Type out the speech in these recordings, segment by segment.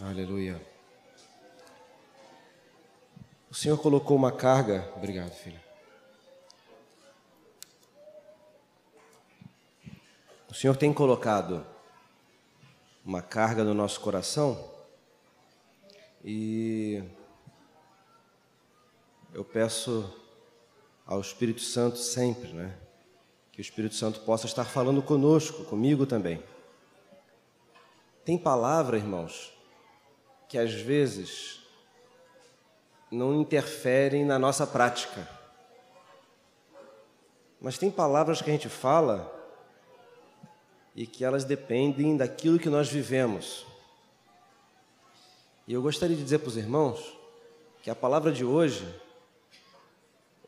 Aleluia. O Senhor colocou uma carga. Obrigado, filho. O Senhor tem colocado uma carga no nosso coração e eu peço ao Espírito Santo sempre, né? Que o Espírito Santo possa estar falando conosco, comigo também. Tem palavra, irmãos, que às vezes não interferem na nossa prática. Mas tem palavras que a gente fala e que elas dependem daquilo que nós vivemos. E eu gostaria de dizer para os irmãos que a palavra de hoje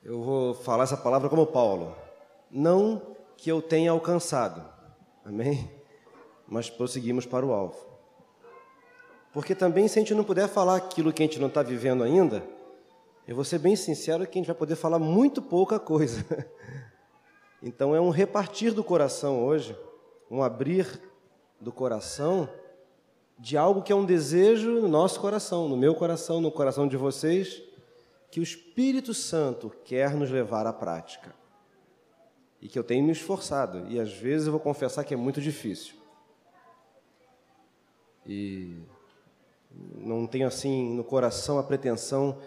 eu vou falar essa palavra como Paulo. Não que eu tenha alcançado, amém? Mas prosseguimos para o alvo. Porque também, se a gente não puder falar aquilo que a gente não está vivendo ainda, eu vou ser bem sincero que a gente vai poder falar muito pouca coisa. Então é um repartir do coração hoje, um abrir do coração de algo que é um desejo no nosso coração, no meu coração, no coração de vocês que o Espírito Santo quer nos levar à prática. E que eu tenho me esforçado, e às vezes eu vou confessar que é muito difícil. E não tenho assim no coração a pretensão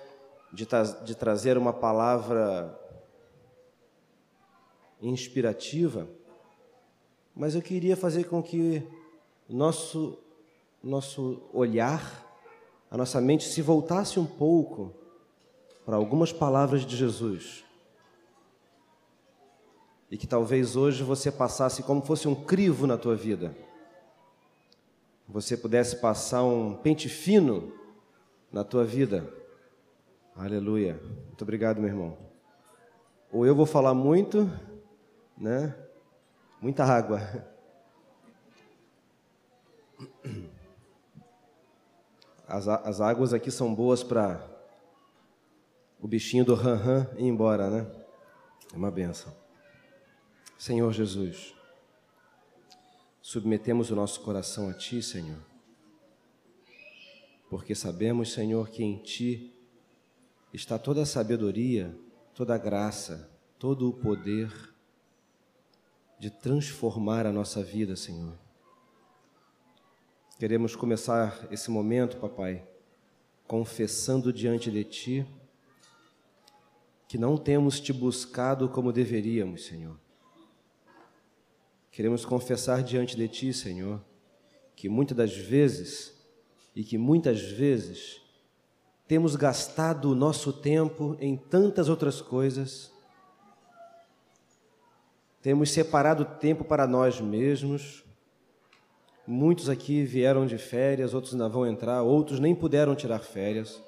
de, tra de trazer uma palavra inspirativa, mas eu queria fazer com que nosso nosso olhar, a nossa mente se voltasse um pouco para algumas palavras de Jesus. E que talvez hoje você passasse como fosse um crivo na tua vida. Você pudesse passar um pente fino na tua vida. Aleluia. Muito obrigado, meu irmão. Ou eu vou falar muito, né? Muita água. As, as águas aqui são boas para o bichinho do ran-ran ir embora, né? É uma benção. Senhor Jesus, submetemos o nosso coração a Ti, Senhor, porque sabemos, Senhor, que em Ti está toda a sabedoria, toda a graça, todo o poder de transformar a nossa vida, Senhor. Queremos começar esse momento, papai, confessando diante de Ti que não temos te buscado como deveríamos, Senhor. Queremos confessar diante de Ti, Senhor, que muitas das vezes e que muitas vezes temos gastado o nosso tempo em tantas outras coisas, temos separado tempo para nós mesmos. Muitos aqui vieram de férias, outros ainda vão entrar, outros nem puderam tirar férias.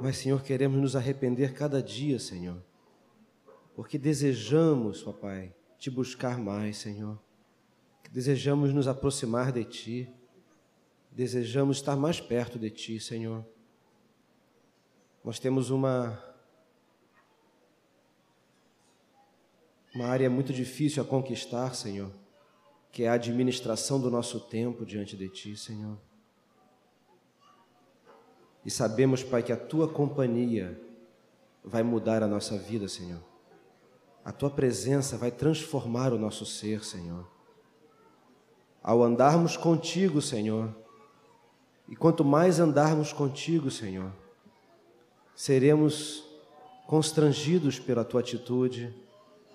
Mas, Senhor, queremos nos arrepender cada dia, Senhor, porque desejamos, papai, te buscar mais, Senhor. Desejamos nos aproximar de Ti, desejamos estar mais perto de Ti, Senhor. Nós temos uma uma área muito difícil a conquistar, Senhor, que é a administração do nosso tempo diante de Ti, Senhor. E sabemos, Pai, que a tua companhia vai mudar a nossa vida, Senhor. A tua presença vai transformar o nosso ser, Senhor. Ao andarmos contigo, Senhor, e quanto mais andarmos contigo, Senhor, seremos constrangidos pela tua atitude,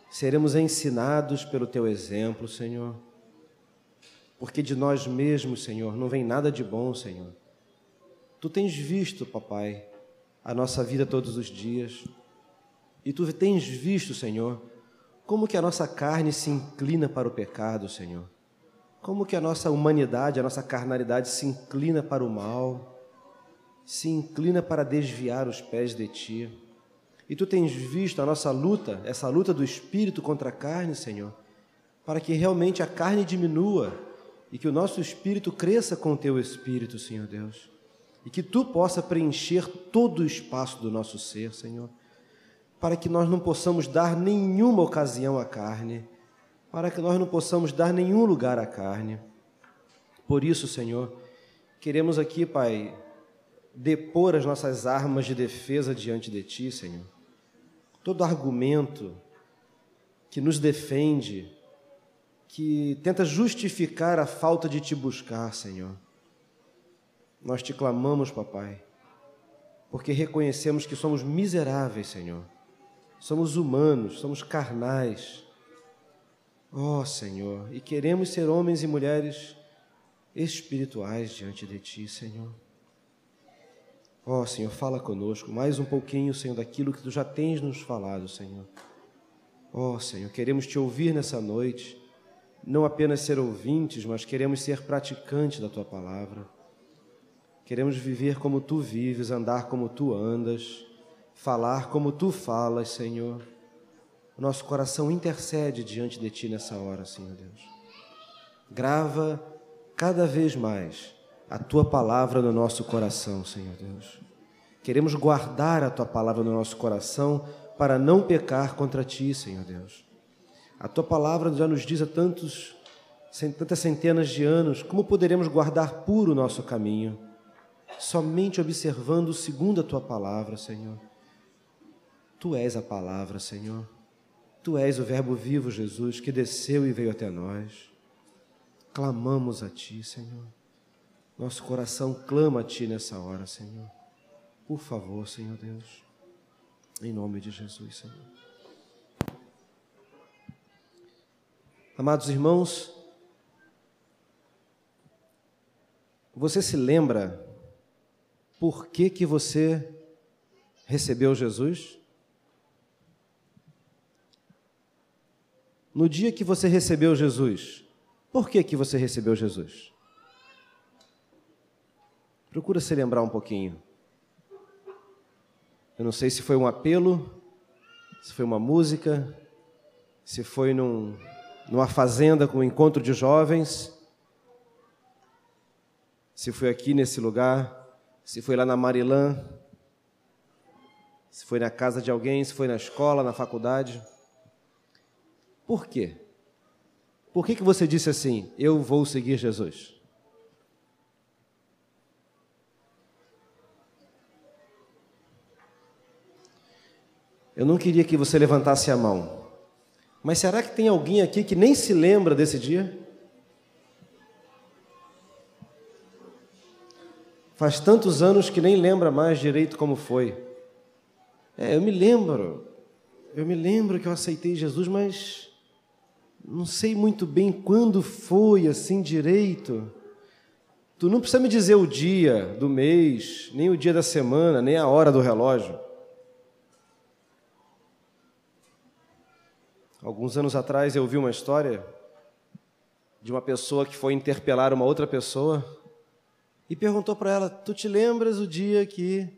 seremos ensinados pelo teu exemplo, Senhor. Porque de nós mesmos, Senhor, não vem nada de bom, Senhor Tu tens visto, papai, a nossa vida todos os dias. E tu tens visto, Senhor, como que a nossa carne se inclina para o pecado, Senhor. Como que a nossa humanidade, a nossa carnalidade se inclina para o mal, se inclina para desviar os pés de ti. E tu tens visto a nossa luta, essa luta do espírito contra a carne, Senhor, para que realmente a carne diminua e que o nosso espírito cresça com o teu espírito, Senhor Deus e que tu possa preencher todo o espaço do nosso ser, Senhor, para que nós não possamos dar nenhuma ocasião à carne, para que nós não possamos dar nenhum lugar à carne, Por isso, Senhor, queremos aqui, Pai, depor as nossas armas de defesa diante de Ti, Senhor. Todo argumento que nos defende, que tenta justificar a falta de Te buscar, Senhor. Nós te clamamos, Papai, porque reconhecemos que somos miseráveis, Senhor. Somos humanos, somos carnais. Oh, Senhor, e queremos ser homens e mulheres espirituais diante de Ti, Senhor. Oh, Senhor, fala conosco mais um pouquinho, Senhor, daquilo que Tu já tens nos falado, Senhor. Oh, Senhor, queremos Te ouvir nessa noite, não apenas ser ouvintes, mas queremos ser praticantes da Tua palavra. Queremos viver como Tu vives, andar como Tu andas, falar como Tu falas, Senhor. Nosso coração intercede diante de Ti nessa hora, Senhor Deus. Grava cada vez mais a tua palavra no nosso coração, Senhor Deus. Queremos guardar a tua palavra no nosso coração para não pecar contra ti, Senhor Deus. A tua palavra já nos diz há tantos, tantas centenas de anos como poderemos guardar puro o nosso caminho, somente observando segundo a tua palavra, Senhor. Tu és a palavra, Senhor. Tu és o Verbo vivo, Jesus, que desceu e veio até nós. Clamamos a Ti, Senhor. Nosso coração clama a Ti nessa hora, Senhor. Por favor, Senhor Deus. Em nome de Jesus, Senhor. Amados irmãos, você se lembra por que que você recebeu Jesus? No dia que você recebeu Jesus, por que, que você recebeu Jesus? Procura se lembrar um pouquinho. Eu não sei se foi um apelo, se foi uma música, se foi num, numa fazenda com um encontro de jovens, se foi aqui nesse lugar, se foi lá na Marilã, se foi na casa de alguém, se foi na escola, na faculdade. Por quê? Por que, que você disse assim, eu vou seguir Jesus? Eu não queria que você levantasse a mão, mas será que tem alguém aqui que nem se lembra desse dia? Faz tantos anos que nem lembra mais direito como foi. É, eu me lembro, eu me lembro que eu aceitei Jesus, mas não sei muito bem quando foi assim direito. Tu não precisa me dizer o dia do mês, nem o dia da semana, nem a hora do relógio. Alguns anos atrás eu vi uma história de uma pessoa que foi interpelar uma outra pessoa e perguntou para ela: Tu te lembras o dia que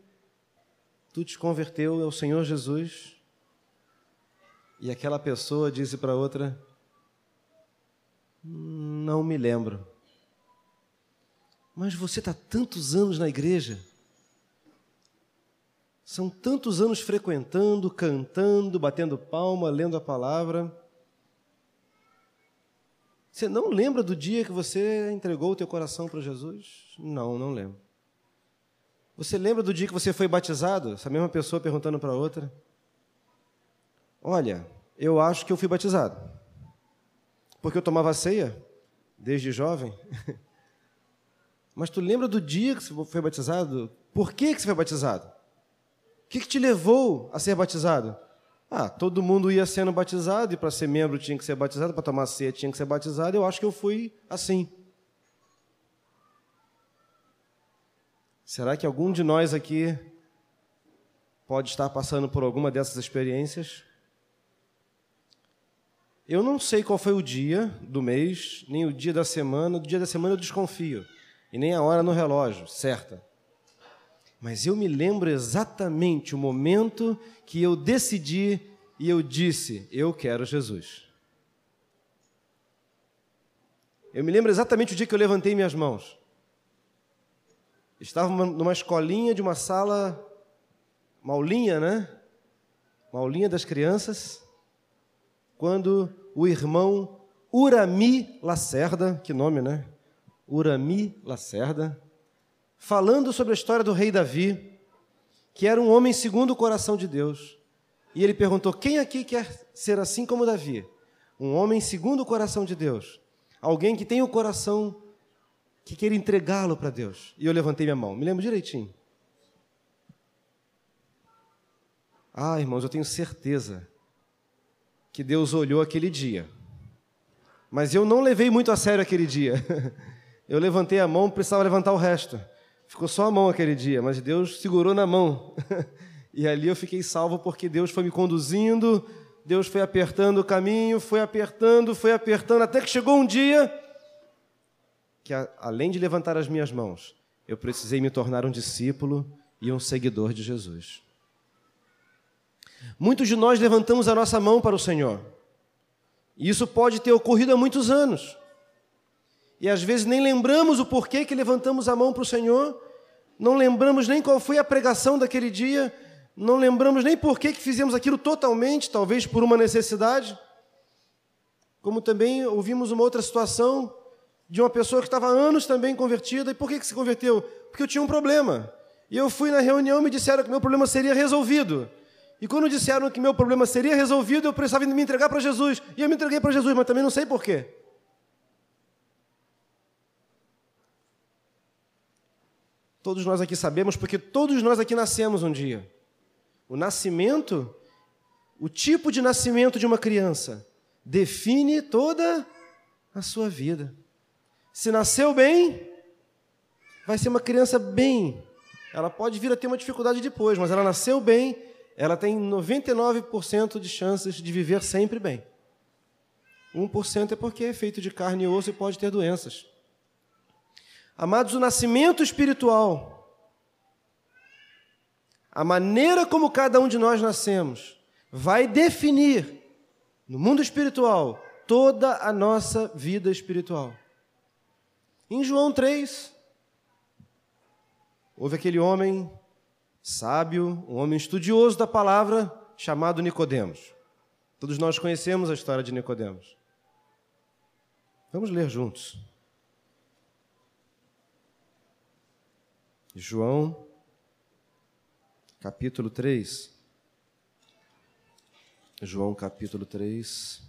tu te converteu ao Senhor Jesus? E aquela pessoa disse para outra: não me lembro. Mas você está tantos anos na igreja. São tantos anos frequentando, cantando, batendo palma, lendo a palavra. Você não lembra do dia que você entregou o teu coração para Jesus? Não, não lembro. Você lembra do dia que você foi batizado? Essa mesma pessoa perguntando para outra. Olha, eu acho que eu fui batizado. Porque eu tomava ceia desde jovem. Mas tu lembra do dia que você foi batizado? Por que, que você foi batizado? O que, que te levou a ser batizado? Ah, todo mundo ia sendo batizado e para ser membro tinha que ser batizado, para tomar ceia tinha que ser batizado. Eu acho que eu fui assim. Será que algum de nós aqui pode estar passando por alguma dessas experiências? Eu não sei qual foi o dia do mês, nem o dia da semana. Do dia da semana eu desconfio. E nem a hora no relógio, certa. Mas eu me lembro exatamente o momento que eu decidi e eu disse: Eu quero Jesus. Eu me lembro exatamente o dia que eu levantei minhas mãos. Estava numa escolinha de uma sala, uma aulinha, né? Uma aulinha das crianças quando o irmão Urami Lacerda, que nome, né? Urami Lacerda, falando sobre a história do rei Davi, que era um homem segundo o coração de Deus. E ele perguntou: quem aqui quer ser assim como Davi? Um homem segundo o coração de Deus. Alguém que tem o coração que quer entregá-lo para Deus. E eu levantei minha mão, me lembro direitinho. Ah, irmãos, eu tenho certeza que Deus olhou aquele dia. Mas eu não levei muito a sério aquele dia. Eu levantei a mão, precisava levantar o resto. Ficou só a mão aquele dia, mas Deus segurou na mão. E ali eu fiquei salvo porque Deus foi me conduzindo, Deus foi apertando o caminho, foi apertando, foi apertando, até que chegou um dia que, além de levantar as minhas mãos, eu precisei me tornar um discípulo e um seguidor de Jesus. Muitos de nós levantamos a nossa mão para o Senhor. E isso pode ter ocorrido há muitos anos. E às vezes nem lembramos o porquê que levantamos a mão para o Senhor, não lembramos nem qual foi a pregação daquele dia, não lembramos nem porquê que fizemos aquilo totalmente, talvez por uma necessidade. Como também ouvimos uma outra situação de uma pessoa que estava há anos também convertida. E por que, que se converteu? Porque eu tinha um problema. E eu fui na reunião e me disseram que meu problema seria resolvido. E quando disseram que meu problema seria resolvido, eu precisava me entregar para Jesus. E eu me entreguei para Jesus, mas também não sei porquê. Todos nós aqui sabemos, porque todos nós aqui nascemos um dia. O nascimento, o tipo de nascimento de uma criança, define toda a sua vida. Se nasceu bem, vai ser uma criança bem. Ela pode vir a ter uma dificuldade depois, mas ela nasceu bem, ela tem 99% de chances de viver sempre bem. 1% é porque é feito de carne e osso e pode ter doenças. Amados, o nascimento espiritual, a maneira como cada um de nós nascemos, vai definir, no mundo espiritual, toda a nossa vida espiritual. Em João 3, houve aquele homem sábio, um homem estudioso da palavra, chamado Nicodemos. Todos nós conhecemos a história de Nicodemos. Vamos ler juntos. João, capítulo 3. João, capítulo 3.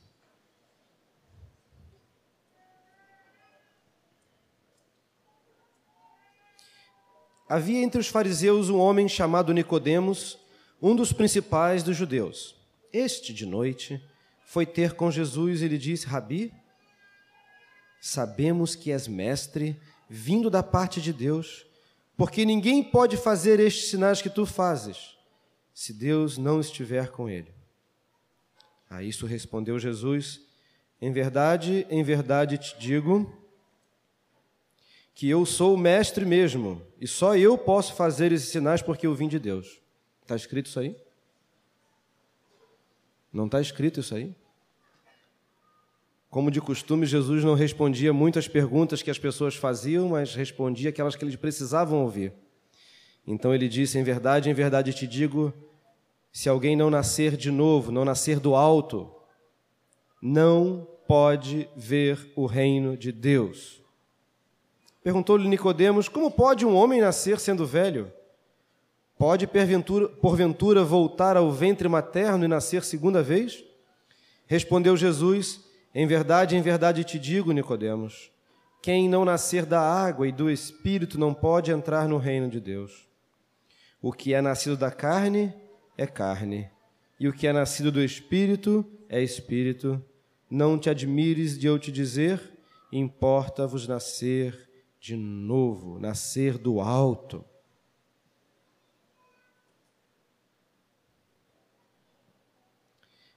Havia entre os fariseus um homem chamado Nicodemos, um dos principais dos judeus. Este, de noite, foi ter com Jesus e lhe disse: Rabi, sabemos que és mestre, vindo da parte de Deus, porque ninguém pode fazer estes sinais que tu fazes, se Deus não estiver com ele. A isso respondeu Jesus: Em verdade, em verdade te digo, que eu sou o mestre mesmo, e só eu posso fazer esses sinais porque eu vim de Deus. Está escrito isso aí? Não está escrito isso aí? Como de costume, Jesus não respondia muitas perguntas que as pessoas faziam, mas respondia aquelas que eles precisavam ouvir. Então ele disse: Em verdade, em verdade te digo, se alguém não nascer de novo, não nascer do alto, não pode ver o reino de Deus. Perguntou-lhe Nicodemos: Como pode um homem nascer sendo velho? Pode porventura, voltar ao ventre materno e nascer segunda vez? Respondeu Jesus: Em verdade, em verdade te digo, Nicodemos, quem não nascer da água e do espírito não pode entrar no reino de Deus. O que é nascido da carne é carne, e o que é nascido do espírito é espírito. Não te admires de eu te dizer, importa-vos nascer de novo, nascer do alto.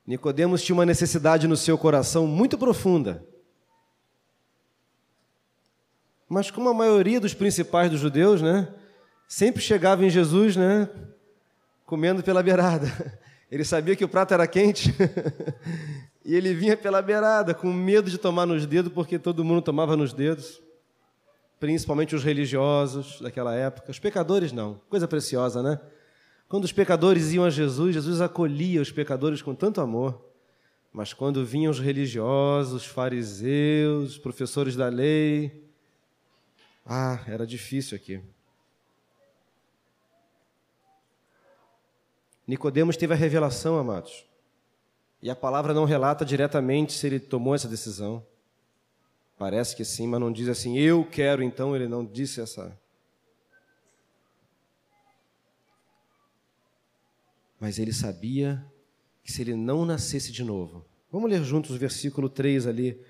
Nicodemos tinha uma necessidade no seu coração muito profunda. Mas como a maioria dos principais dos judeus, né, sempre chegava em Jesus, né, comendo pela beirada. Ele sabia que o prato era quente e ele vinha pela beirada, com medo de tomar nos dedos, porque todo mundo tomava nos dedos principalmente os religiosos daquela época. Os pecadores não, coisa preciosa, né? Quando os pecadores iam a Jesus, Jesus acolhia os pecadores com tanto amor. Mas quando vinham os religiosos, os fariseus, professores da lei, Ah, era difícil aqui. Nicodemos teve a revelação, amados. E a palavra não relata diretamente se ele tomou essa decisão. Parece que sim, mas não diz assim, eu quero, então ele não disse essa. Mas ele sabia que se ele não nascesse de novo. Vamos ler juntos o versículo 3 ali,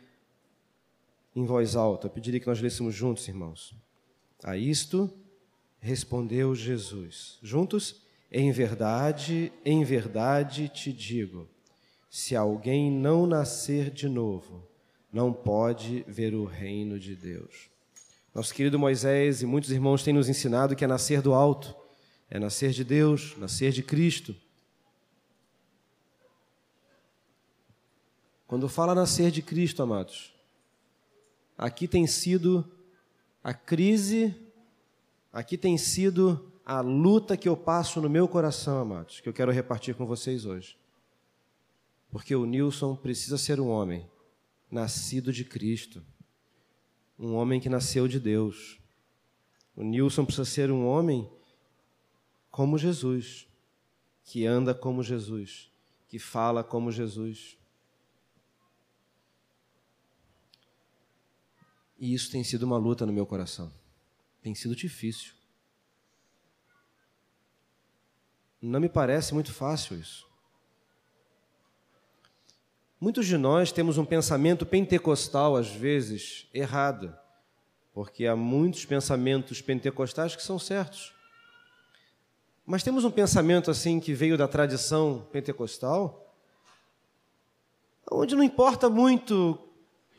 em voz alta. Eu pediria que nós lêssemos juntos, irmãos. A isto respondeu Jesus. Juntos? Em verdade, em verdade te digo: se alguém não nascer de novo, não pode ver o reino de Deus. Nosso querido Moisés e muitos irmãos têm nos ensinado que é nascer do alto, é nascer de Deus, nascer de Cristo. Quando fala nascer de Cristo, amados, aqui tem sido a crise, aqui tem sido a luta que eu passo no meu coração, amados, que eu quero repartir com vocês hoje. Porque o Nilson precisa ser um homem nascido de Cristo, um homem que nasceu de Deus. O Nilson precisa ser um homem como Jesus, que anda como Jesus, que fala como Jesus. E isso tem sido uma luta no meu coração. Tem sido difícil. Não me parece muito fácil isso. Muitos de nós temos um pensamento pentecostal, às vezes, errado, porque há muitos pensamentos pentecostais que são certos. Mas temos um pensamento assim que veio da tradição pentecostal, onde não importa muito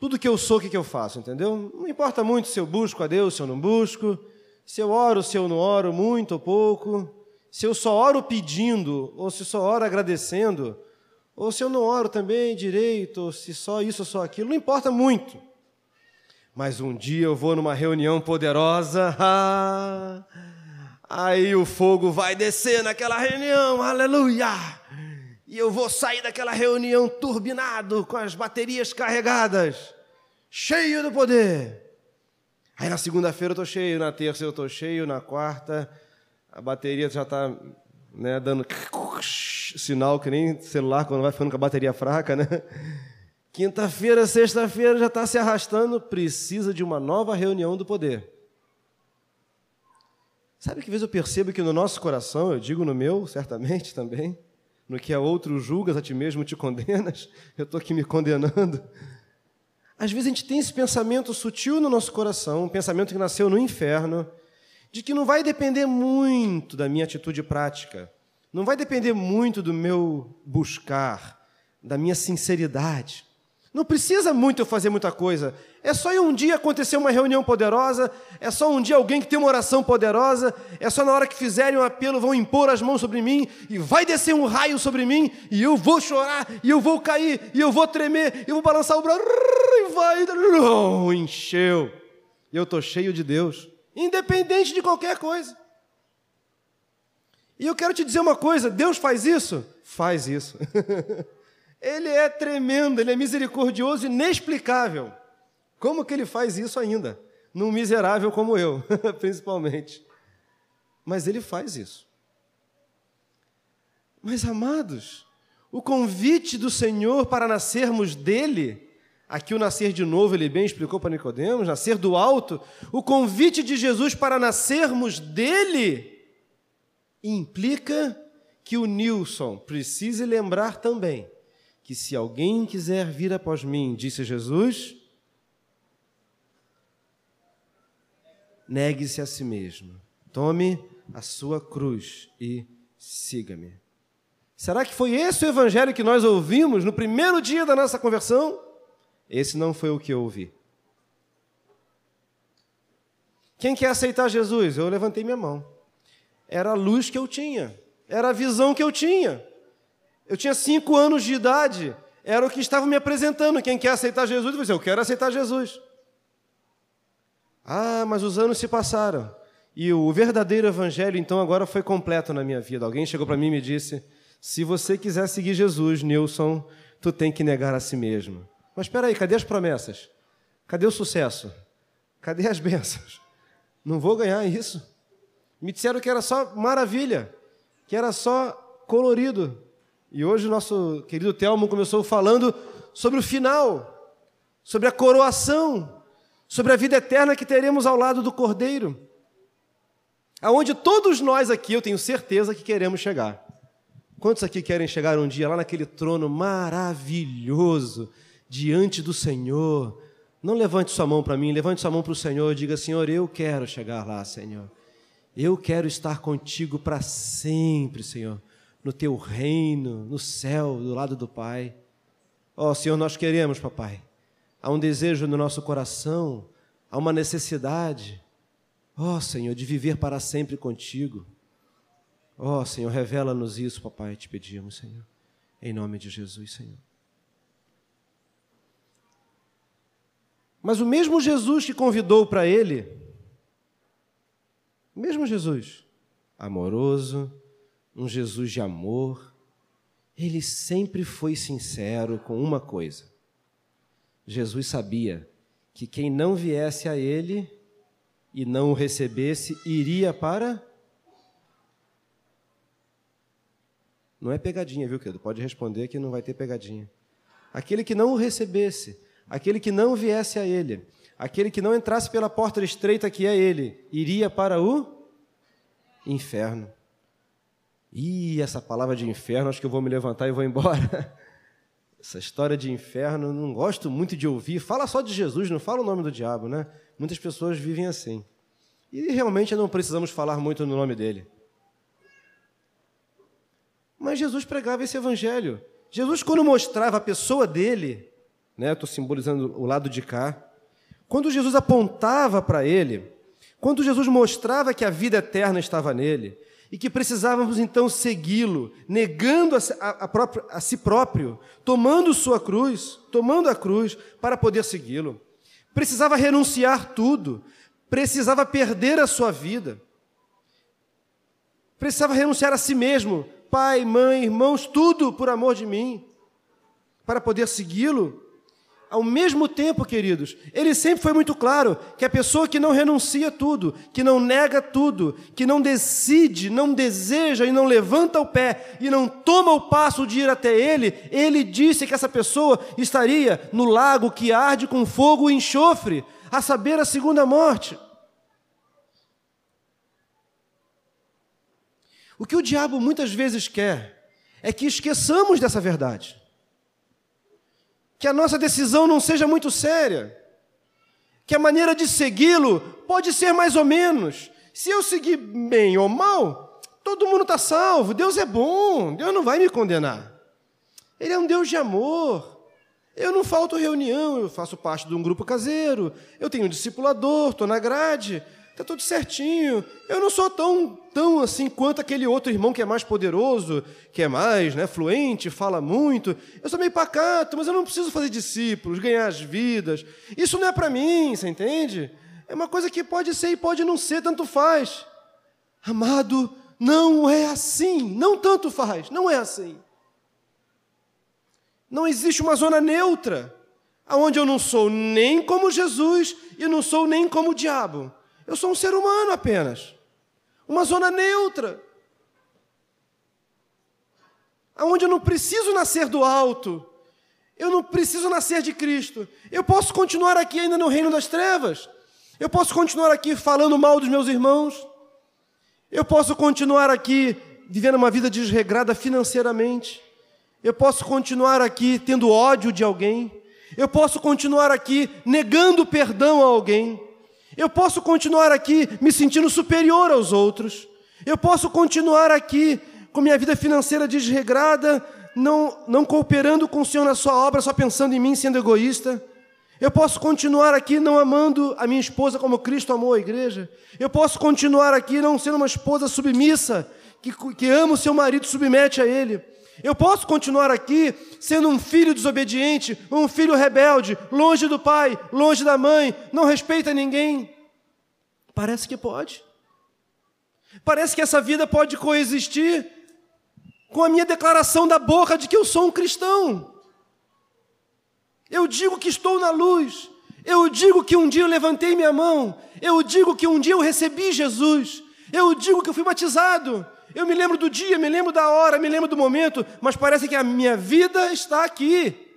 tudo que eu sou, o que, eu faço, entendeu? Não importa muito se eu busco a Deus, se eu não busco, se eu oro, se eu não oro, muito ou pouco, se eu só oro pedindo, ou se só oro agradecendo, ou se eu não oro também direito, ou se só isso ou só aquilo, não importa muito. Mas um dia eu vou numa reunião poderosa, ah, aí o fogo vai descer naquela reunião, aleluia! e eu vou sair daquela reunião turbinado, com as baterias carregadas, cheio do poder. Aí na segunda-feira eu estou cheio, na terça eu estou cheio, na quarta a bateria já está né, dando sinal que nem celular quando vai ficando com a bateria fraca, né? Quinta-feira, sexta-feira já está se arrastando, precisa de uma nova reunião do poder. Sabe que às vezes eu percebo que no nosso coração, eu digo no meu, certamente também, no que a outro julgas, a ti mesmo te condenas, eu estou aqui me condenando. Às vezes a gente tem esse pensamento sutil no nosso coração, um pensamento que nasceu no inferno, de que não vai depender muito da minha atitude prática, não vai depender muito do meu buscar, da minha sinceridade. Não precisa muito eu fazer muita coisa. É só um dia acontecer uma reunião poderosa, é só um dia alguém que tem uma oração poderosa, é só na hora que fizerem um apelo vão impor as mãos sobre mim e vai descer um raio sobre mim e eu vou chorar e eu vou cair e eu vou tremer e eu vou balançar o braço e vai encheu. Eu estou cheio de Deus, independente de qualquer coisa. E eu quero te dizer uma coisa: Deus faz isso? Faz isso. Ele é tremendo, ele é misericordioso inexplicável. Como que ele faz isso ainda? Num miserável como eu, principalmente. Mas ele faz isso. Mas, amados, o convite do Senhor para nascermos dele, aqui o nascer de novo, ele bem explicou para Nicodemos, nascer do alto, o convite de Jesus para nascermos dele implica que o Nilson precise lembrar também que se alguém quiser vir após mim, disse Jesus, negue-se a si mesmo, tome a sua cruz e siga-me. Será que foi esse o evangelho que nós ouvimos no primeiro dia da nossa conversão? Esse não foi o que eu ouvi. Quem quer aceitar Jesus? Eu levantei minha mão. Era a luz que eu tinha, era a visão que eu tinha. Eu tinha cinco anos de idade, era o que estava me apresentando. Quem quer aceitar Jesus? Eu disse, eu quero aceitar Jesus. Ah, mas os anos se passaram. E o verdadeiro evangelho, então, agora foi completo na minha vida. Alguém chegou para mim e me disse: se você quiser seguir Jesus, Nilson, tu tem que negar a si mesmo. Mas espera aí, cadê as promessas? Cadê o sucesso? Cadê as bênçãos? Não vou ganhar isso. Me disseram que era só maravilha, que era só colorido. E hoje o nosso querido Telmo começou falando sobre o final, sobre a coroação, sobre a vida eterna que teremos ao lado do Cordeiro. Aonde todos nós aqui, eu tenho certeza que queremos chegar. Quantos aqui querem chegar um dia lá naquele trono maravilhoso, diante do Senhor? Não levante sua mão para mim, levante sua mão para o Senhor e diga: Senhor, eu quero chegar lá, Senhor. Eu quero estar contigo para sempre, Senhor, no teu reino, no céu, do lado do Pai. Ó oh, Senhor, nós queremos, papai. Há um desejo no nosso coração, há uma necessidade, ó oh, Senhor, de viver para sempre contigo. Ó oh, Senhor, revela-nos isso, papai, te pedimos, Senhor. Em nome de Jesus, Senhor. Mas o mesmo Jesus que convidou para ele, o mesmo Jesus, amoroso, um Jesus de amor, ele sempre foi sincero com uma coisa. Jesus sabia que quem não viesse a ele e não o recebesse iria para Não é pegadinha, viu, querido? Pode responder que não vai ter pegadinha. Aquele que não o recebesse, aquele que não viesse a ele, aquele que não entrasse pela porta estreita que é ele, iria para o inferno. E essa palavra de inferno, acho que eu vou me levantar e vou embora. Essa história de inferno, não gosto muito de ouvir. Fala só de Jesus, não fala o nome do diabo, né? Muitas pessoas vivem assim. E realmente não precisamos falar muito no nome dele. Mas Jesus pregava esse evangelho. Jesus, quando mostrava a pessoa dele, né, estou simbolizando o lado de cá, quando Jesus apontava para ele, quando Jesus mostrava que a vida eterna estava nele e que precisávamos então segui-lo, negando a, a, a, si próprio, tomando sua cruz, tomando a cruz para poder segui-lo, precisava renunciar tudo, precisava perder a sua vida, precisava renunciar a si mesmo pai, mãe, irmãos, tudo por amor de mim, para poder segui-lo. Ao mesmo tempo, queridos, ele sempre foi muito claro que a pessoa que não renuncia tudo, que não nega tudo, que não decide, não deseja e não levanta o pé e não toma o passo de ir até ele, ele disse que essa pessoa estaria no lago que arde com fogo e enxofre, a saber, a segunda morte. O que o diabo muitas vezes quer é que esqueçamos dessa verdade. Que a nossa decisão não seja muito séria. Que a maneira de segui-lo pode ser mais ou menos. Se eu seguir bem ou mal, todo mundo está salvo. Deus é bom. Deus não vai me condenar. Ele é um Deus de amor. Eu não falto reunião, eu faço parte de um grupo caseiro, eu tenho um discipulador, estou na grade, Está tudo certinho. Eu não sou tão, tão assim quanto aquele outro irmão que é mais poderoso, que é mais né, fluente, fala muito. Eu sou meio pacato, mas eu não preciso fazer discípulos, ganhar as vidas. Isso não é para mim, você entende? É uma coisa que pode ser e pode não ser, tanto faz. Amado, não é assim. Não tanto faz, não é assim. Não existe uma zona neutra, onde eu não sou nem como Jesus e não sou nem como o diabo. Eu sou um ser humano apenas. Uma zona neutra. Onde eu não preciso nascer do alto. Eu não preciso nascer de Cristo. Eu posso continuar aqui ainda no reino das trevas. Eu posso continuar aqui falando mal dos meus irmãos. Eu posso continuar aqui vivendo uma vida desregrada financeiramente. Eu posso continuar aqui tendo ódio de alguém. Eu posso continuar aqui negando perdão a alguém. Eu posso continuar aqui me sentindo superior aos outros. Eu posso continuar aqui com minha vida financeira desregrada, não, não cooperando com o Senhor na sua obra, só pensando em mim, sendo egoísta. Eu posso continuar aqui não amando a minha esposa como Cristo amou a igreja. Eu posso continuar aqui não sendo uma esposa submissa, que, que ama o seu marido, submete a ele. Eu posso continuar aqui sendo um filho desobediente, um filho rebelde, longe do pai, longe da mãe, não respeita ninguém? Parece que pode. Parece que essa vida pode coexistir com a minha declaração da boca de que eu sou um cristão. Eu digo que estou na luz, Eu digo que um dia eu levantei minha mão. Eu digo que um dia eu recebi Jesus. Eu digo que eu fui batizado. Eu me lembro do dia, me lembro da hora, me lembro do momento, mas parece que a minha vida está aqui.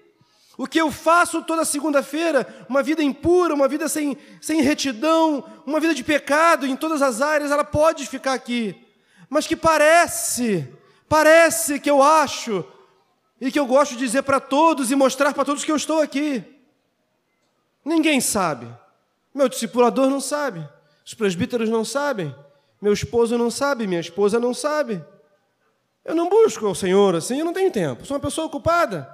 O que eu faço toda segunda-feira, uma vida impura, uma vida sem, sem retidão, uma vida de pecado em todas as áreas, ela pode ficar aqui. Mas que parece, parece que eu acho, e que eu gosto de dizer para todos e mostrar para todos que eu estou aqui. Ninguém sabe. Meu discipulador não sabe. Os presbíteros não sabem. Meu esposo não sabe. Minha esposa não sabe. Eu não busco o Senhor assim, eu não tenho tempo. Sou uma pessoa ocupada.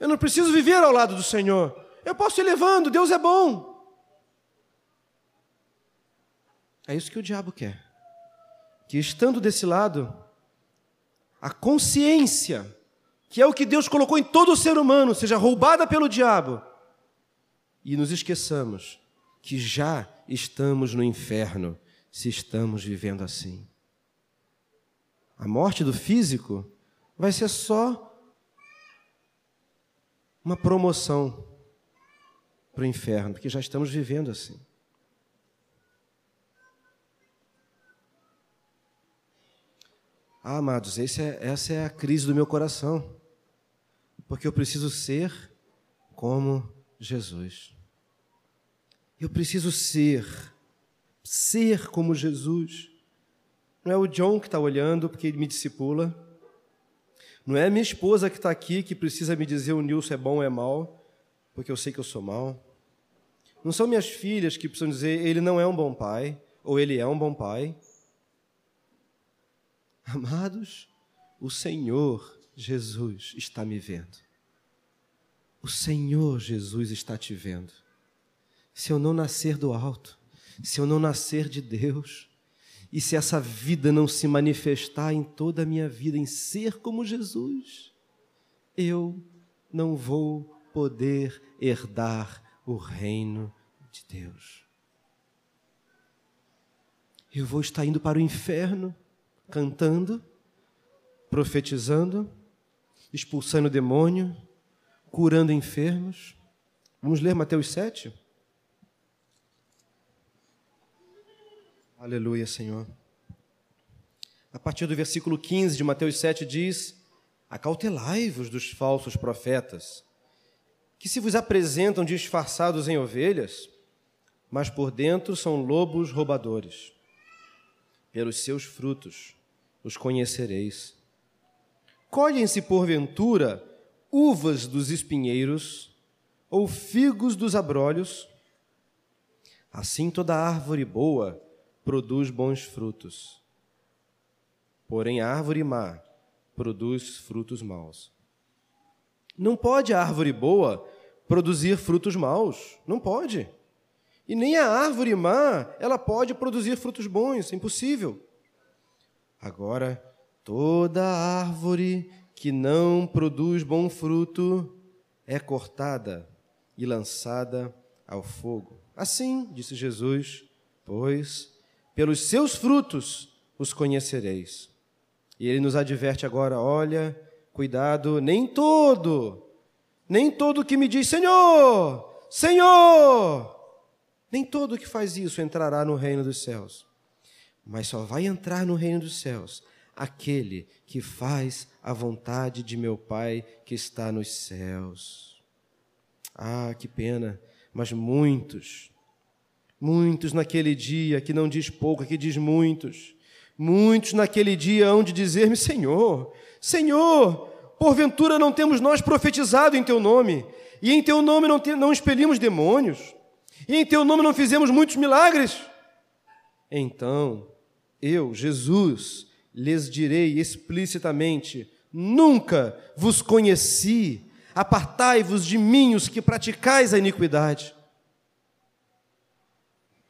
Eu não preciso viver ao lado do Senhor. Eu posso ir levando, Deus é bom. É isso que o diabo quer. Que estando desse lado, a consciência, que é o que Deus colocou em todo ser humano, seja roubada pelo diabo e nos esqueçamos que já estamos no inferno se estamos vivendo assim. A morte do físico vai ser só uma promoção para o inferno, porque já estamos vivendo assim. Ah, amados, é, essa é a crise do meu coração, porque eu preciso ser como Jesus. Eu preciso ser, ser como Jesus. Não é o John que está olhando porque ele me discipula. Não é a minha esposa que está aqui que precisa me dizer o Nilson é bom ou é mal, porque eu sei que eu sou mal. Não são minhas filhas que precisam dizer ele não é um bom pai ou ele é um bom pai. Amados, o Senhor Jesus está me vendo. O Senhor Jesus está te vendo se eu não nascer do alto, se eu não nascer de Deus, e se essa vida não se manifestar em toda a minha vida, em ser como Jesus, eu não vou poder herdar o reino de Deus. Eu vou estar indo para o inferno, cantando, profetizando, expulsando o demônio, curando enfermos. Vamos ler Mateus 7? Aleluia, Senhor. A partir do versículo 15 de Mateus 7 diz: Acautelai-vos dos falsos profetas, que se vos apresentam disfarçados em ovelhas, mas por dentro são lobos roubadores. Pelos seus frutos os conhecereis. Colhem-se porventura uvas dos espinheiros ou figos dos abrolhos? Assim toda árvore boa produz bons frutos. Porém, a árvore má produz frutos maus. Não pode a árvore boa produzir frutos maus. Não pode. E nem a árvore má, ela pode produzir frutos bons. É impossível. Agora, toda árvore que não produz bom fruto é cortada e lançada ao fogo. Assim, disse Jesus, pois pelos seus frutos os conhecereis. E ele nos adverte agora: olha, cuidado, nem todo, nem todo que me diz Senhor, Senhor, nem todo que faz isso entrará no reino dos céus. Mas só vai entrar no reino dos céus aquele que faz a vontade de meu Pai que está nos céus. Ah, que pena, mas muitos Muitos naquele dia, que não diz pouco, que diz muitos. Muitos naquele dia hão de dizer-me: Senhor, Senhor, porventura não temos nós profetizado em Teu nome, e em Teu nome não, te, não expelimos demônios, e em Teu nome não fizemos muitos milagres? Então, eu, Jesus, lhes direi explicitamente: Nunca vos conheci, apartai-vos de mim, os que praticais a iniquidade.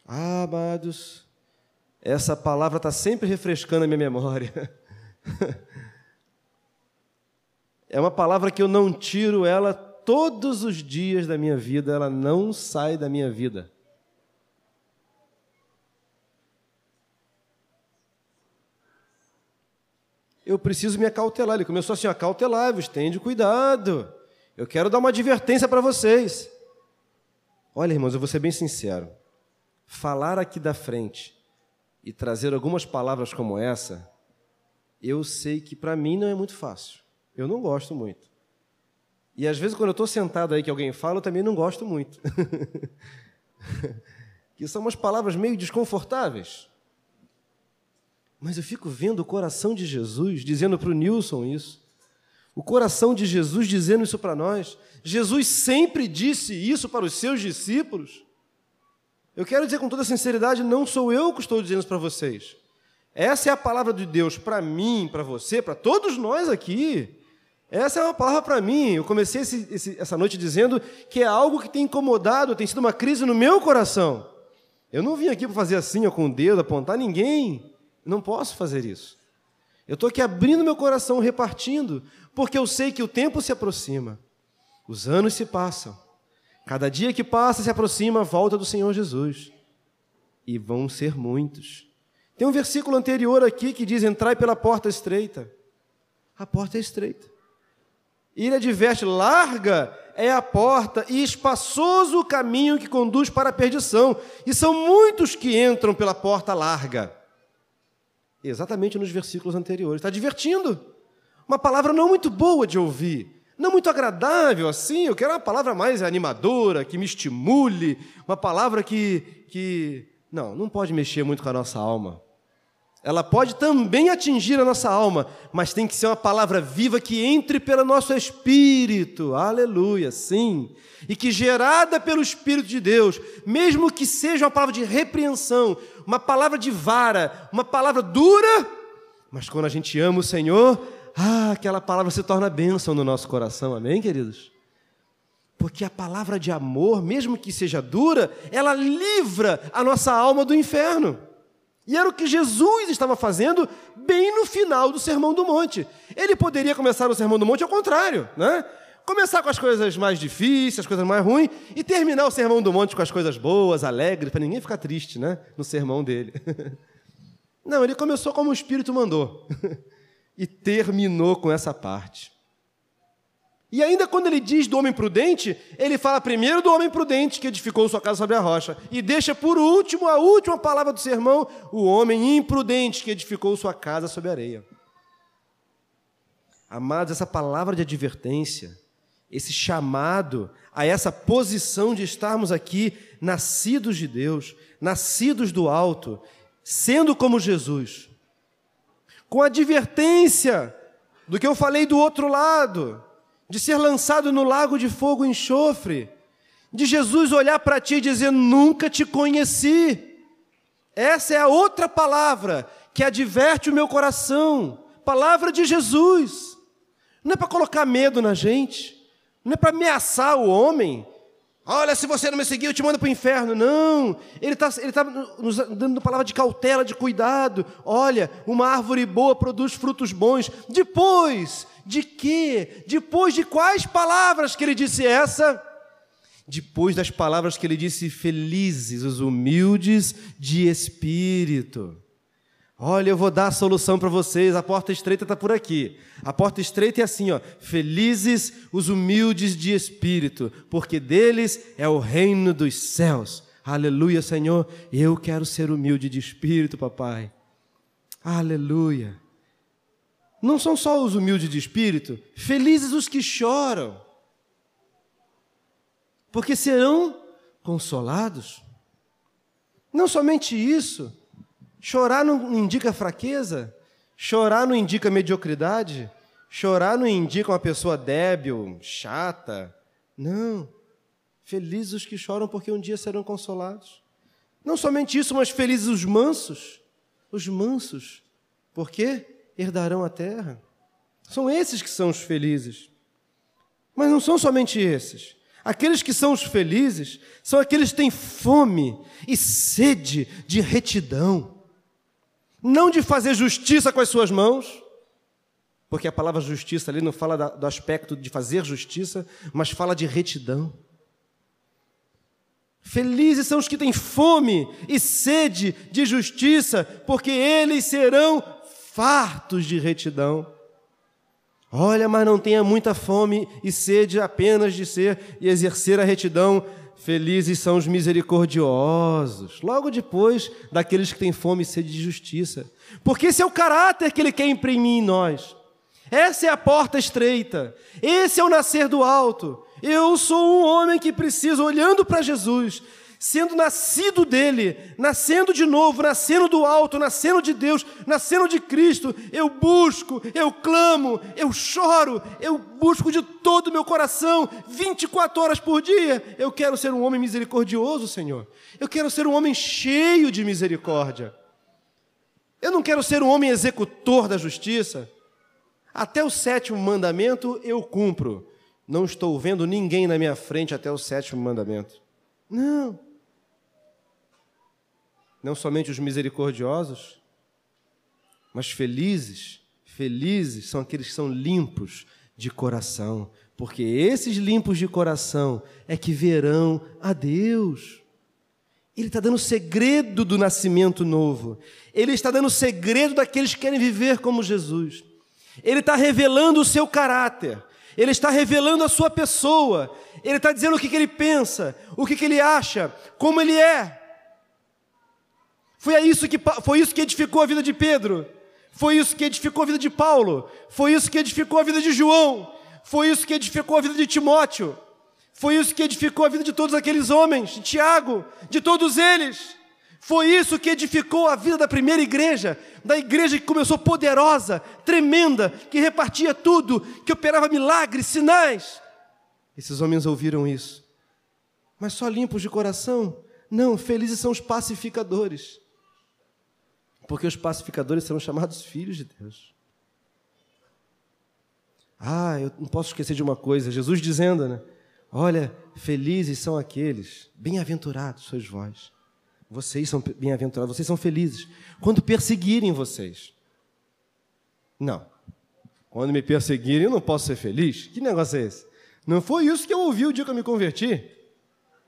Ah, amados, essa palavra está sempre refrescando a minha memória. é uma palavra que eu não tiro ela todos os dias da minha vida, ela não sai da minha vida. Eu preciso me acautelar. Ele começou assim: acautelar-vos, tenha cuidado. Eu quero dar uma advertência para vocês. Olha, irmãos, eu vou ser bem sincero. Falar aqui da frente e trazer algumas palavras como essa, eu sei que para mim não é muito fácil. Eu não gosto muito. E às vezes, quando eu estou sentado aí que alguém fala, eu também não gosto muito. que são umas palavras meio desconfortáveis. Mas eu fico vendo o coração de Jesus dizendo para o Nilson isso. O coração de Jesus dizendo isso para nós. Jesus sempre disse isso para os seus discípulos. Eu quero dizer com toda sinceridade, não sou eu que estou dizendo isso para vocês. Essa é a palavra de Deus para mim, para você, para todos nós aqui. Essa é uma palavra para mim. Eu comecei esse, esse, essa noite dizendo que é algo que tem incomodado, tem sido uma crise no meu coração. Eu não vim aqui para fazer assim, ó, com o dedo, apontar ninguém. Não posso fazer isso. Eu estou aqui abrindo meu coração, repartindo, porque eu sei que o tempo se aproxima, os anos se passam, cada dia que passa se aproxima a volta do Senhor Jesus, e vão ser muitos. Tem um versículo anterior aqui que diz: Entrai pela porta estreita. A porta é estreita. E ele adverte: larga é a porta e espaçoso o caminho que conduz para a perdição, e são muitos que entram pela porta larga. Exatamente nos versículos anteriores. Está divertindo. Uma palavra não muito boa de ouvir, não muito agradável assim. Eu quero uma palavra mais animadora, que me estimule, uma palavra que, que. Não, não pode mexer muito com a nossa alma. Ela pode também atingir a nossa alma, mas tem que ser uma palavra viva que entre pelo nosso espírito. Aleluia, sim. E que gerada pelo Espírito de Deus, mesmo que seja uma palavra de repreensão, uma palavra de vara, uma palavra dura, mas quando a gente ama o Senhor, ah, aquela palavra se torna bênção no nosso coração. Amém, queridos? Porque a palavra de amor, mesmo que seja dura, ela livra a nossa alma do inferno. E era o que Jesus estava fazendo bem no final do Sermão do Monte. Ele poderia começar o Sermão do Monte ao contrário, né? Começar com as coisas mais difíceis, as coisas mais ruins, e terminar o Sermão do Monte com as coisas boas, alegres, para ninguém ficar triste, né? No sermão dele. Não, ele começou como o Espírito mandou. E terminou com essa parte. E ainda quando ele diz do homem prudente, ele fala primeiro do homem prudente que edificou sua casa sobre a rocha, e deixa por último a última palavra do sermão, o homem imprudente que edificou sua casa sobre a areia. Amados, essa palavra de advertência, esse chamado a essa posição de estarmos aqui nascidos de Deus, nascidos do alto, sendo como Jesus, com advertência do que eu falei do outro lado, de ser lançado no lago de fogo e enxofre, de Jesus olhar para ti e dizer: Nunca te conheci. Essa é a outra palavra que adverte o meu coração, palavra de Jesus. Não é para colocar medo na gente, não é para ameaçar o homem, Olha, se você não me seguir, eu te mando para o inferno. Não, ele está ele tá nos dando palavra de cautela, de cuidado. Olha, uma árvore boa produz frutos bons. Depois de quê? Depois de quais palavras que ele disse essa? Depois das palavras que ele disse, felizes os humildes de espírito. Olha, eu vou dar a solução para vocês. A porta estreita está por aqui. A porta estreita é assim, ó: felizes os humildes de espírito, porque deles é o reino dos céus. Aleluia, Senhor. Eu quero ser humilde de espírito, papai. Aleluia. Não são só os humildes de espírito, felizes os que choram, porque serão consolados. Não somente isso, Chorar não indica fraqueza? Chorar não indica mediocridade? Chorar não indica uma pessoa débil, chata? Não. Felizes os que choram, porque um dia serão consolados. Não somente isso, mas felizes os mansos. Os mansos, porque herdarão a terra. São esses que são os felizes. Mas não são somente esses. Aqueles que são os felizes são aqueles que têm fome e sede de retidão não de fazer justiça com as suas mãos, porque a palavra justiça ali não fala do aspecto de fazer justiça, mas fala de retidão. Felizes são os que têm fome e sede de justiça, porque eles serão fartos de retidão. Olha, mas não tenha muita fome e sede apenas de ser e exercer a retidão felizes são os misericordiosos, logo depois daqueles que têm fome e sede de justiça. Porque esse é o caráter que ele quer imprimir em nós. Essa é a porta estreita. Esse é o nascer do alto. Eu sou um homem que precisa, olhando para Jesus, sendo nascido dele, nascendo de novo, nascendo do alto, nascendo de Deus, nascendo de Cristo, eu busco, eu clamo, eu choro, eu busco de todo o meu coração, 24 horas por dia. Eu quero ser um homem misericordioso, Senhor. Eu quero ser um homem cheio de misericórdia. Eu não quero ser um homem executor da justiça. Até o sétimo mandamento eu cumpro. Não estou vendo ninguém na minha frente até o sétimo mandamento. Não não somente os misericordiosos, mas felizes, felizes são aqueles que são limpos de coração, porque esses limpos de coração é que verão a Deus. Ele está dando o segredo do nascimento novo. Ele está dando o segredo daqueles que querem viver como Jesus. Ele está revelando o seu caráter. Ele está revelando a sua pessoa. Ele está dizendo o que, que ele pensa, o que, que ele acha, como ele é. Foi isso, que, foi isso que edificou a vida de Pedro. Foi isso que edificou a vida de Paulo. Foi isso que edificou a vida de João. Foi isso que edificou a vida de Timóteo. Foi isso que edificou a vida de todos aqueles homens, de Tiago, de todos eles. Foi isso que edificou a vida da primeira igreja, da igreja que começou poderosa, tremenda, que repartia tudo, que operava milagres, sinais. Esses homens ouviram isso. Mas só limpos de coração? Não, felizes são os pacificadores. Porque os pacificadores serão chamados filhos de Deus. Ah, eu não posso esquecer de uma coisa, Jesus dizendo, né? Olha, felizes são aqueles, bem-aventurados sois vós. Vocês são bem-aventurados, vocês são felizes. Quando perseguirem vocês. Não. Quando me perseguirem, eu não posso ser feliz? Que negócio é esse? Não foi isso que eu ouvi o dia que eu me converti.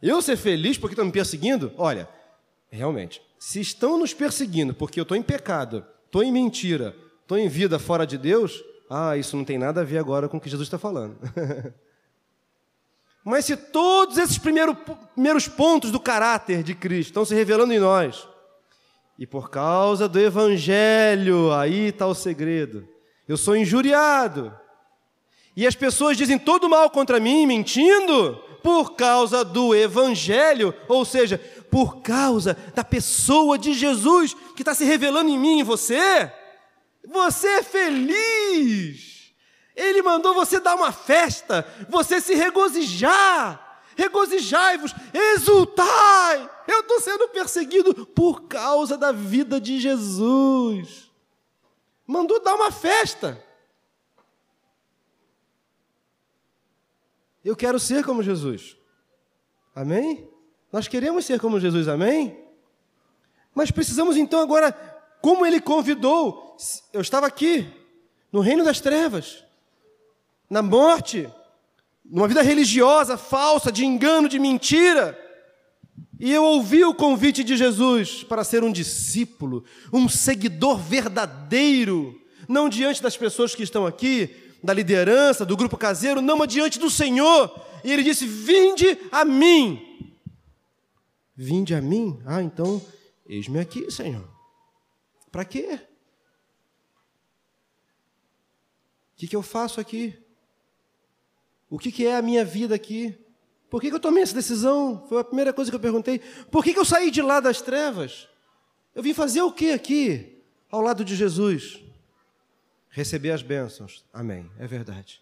Eu ser feliz porque estão me perseguindo? Olha, realmente, se estão nos perseguindo porque eu estou em pecado, estou em mentira, estou em vida fora de Deus, ah, isso não tem nada a ver agora com o que Jesus está falando. Mas se todos esses primeiros, primeiros pontos do caráter de Cristo estão se revelando em nós, e por causa do Evangelho, aí está o segredo. Eu sou injuriado. E as pessoas dizem todo mal contra mim, mentindo, por causa do Evangelho, ou seja, por causa da pessoa de Jesus que está se revelando em mim e você. Você é feliz. Ele mandou você dar uma festa, você se regozijar. Regozijai-vos, exultai. Eu estou sendo perseguido por causa da vida de Jesus. Mandou dar uma festa. Eu quero ser como Jesus. Amém? Nós queremos ser como Jesus, amém? Mas precisamos então agora, como ele convidou, eu estava aqui, no reino das trevas, na morte, numa vida religiosa falsa, de engano, de mentira, e eu ouvi o convite de Jesus para ser um discípulo, um seguidor verdadeiro, não diante das pessoas que estão aqui, da liderança, do grupo caseiro, não, mas diante do Senhor. E ele disse: Vinde a mim. Vinde a mim? Ah, então, eis-me aqui, Senhor. Para quê? O que, que eu faço aqui? O que, que é a minha vida aqui? Por que, que eu tomei essa decisão? Foi a primeira coisa que eu perguntei. Por que, que eu saí de lá das trevas? Eu vim fazer o que aqui, ao lado de Jesus? Receber as bênçãos. Amém, é verdade.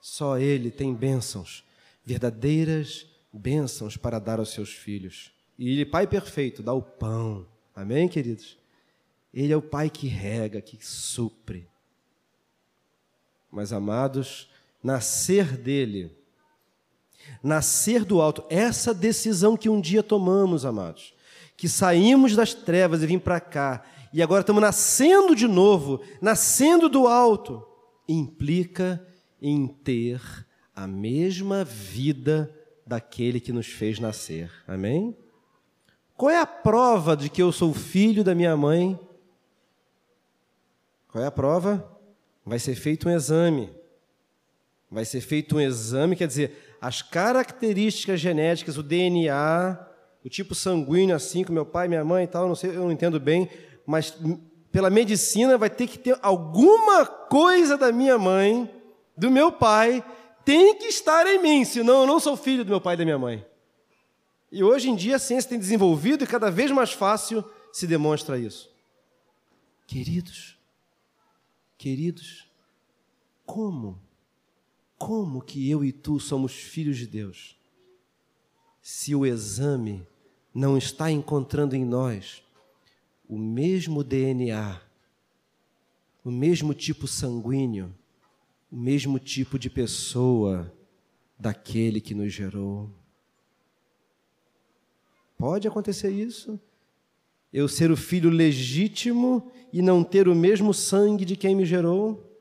Só Ele tem bênçãos, verdadeiras bênçãos para dar aos seus filhos. E Ele, Pai perfeito, dá o pão. Amém, queridos? Ele é o Pai que rega, que supre. Mas, amados, nascer dele, nascer do alto, essa decisão que um dia tomamos, amados, que saímos das trevas e vim para cá, e agora estamos nascendo de novo, nascendo do alto, implica em ter a mesma vida daquele que nos fez nascer. Amém? Qual é a prova de que eu sou filho da minha mãe? Qual é a prova? Vai ser feito um exame. Vai ser feito um exame, quer dizer, as características genéticas, o DNA, o tipo sanguíneo, assim, com meu pai, minha mãe e tal, não sei, eu não entendo bem, mas pela medicina vai ter que ter alguma coisa da minha mãe, do meu pai, tem que estar em mim, senão eu não sou filho do meu pai e da minha mãe. E hoje em dia a ciência tem desenvolvido e cada vez mais fácil se demonstra isso. Queridos, queridos, como, como que eu e tu somos filhos de Deus? Se o exame não está encontrando em nós o mesmo DNA, o mesmo tipo sanguíneo, o mesmo tipo de pessoa daquele que nos gerou. Pode acontecer isso? Eu ser o filho legítimo e não ter o mesmo sangue de quem me gerou?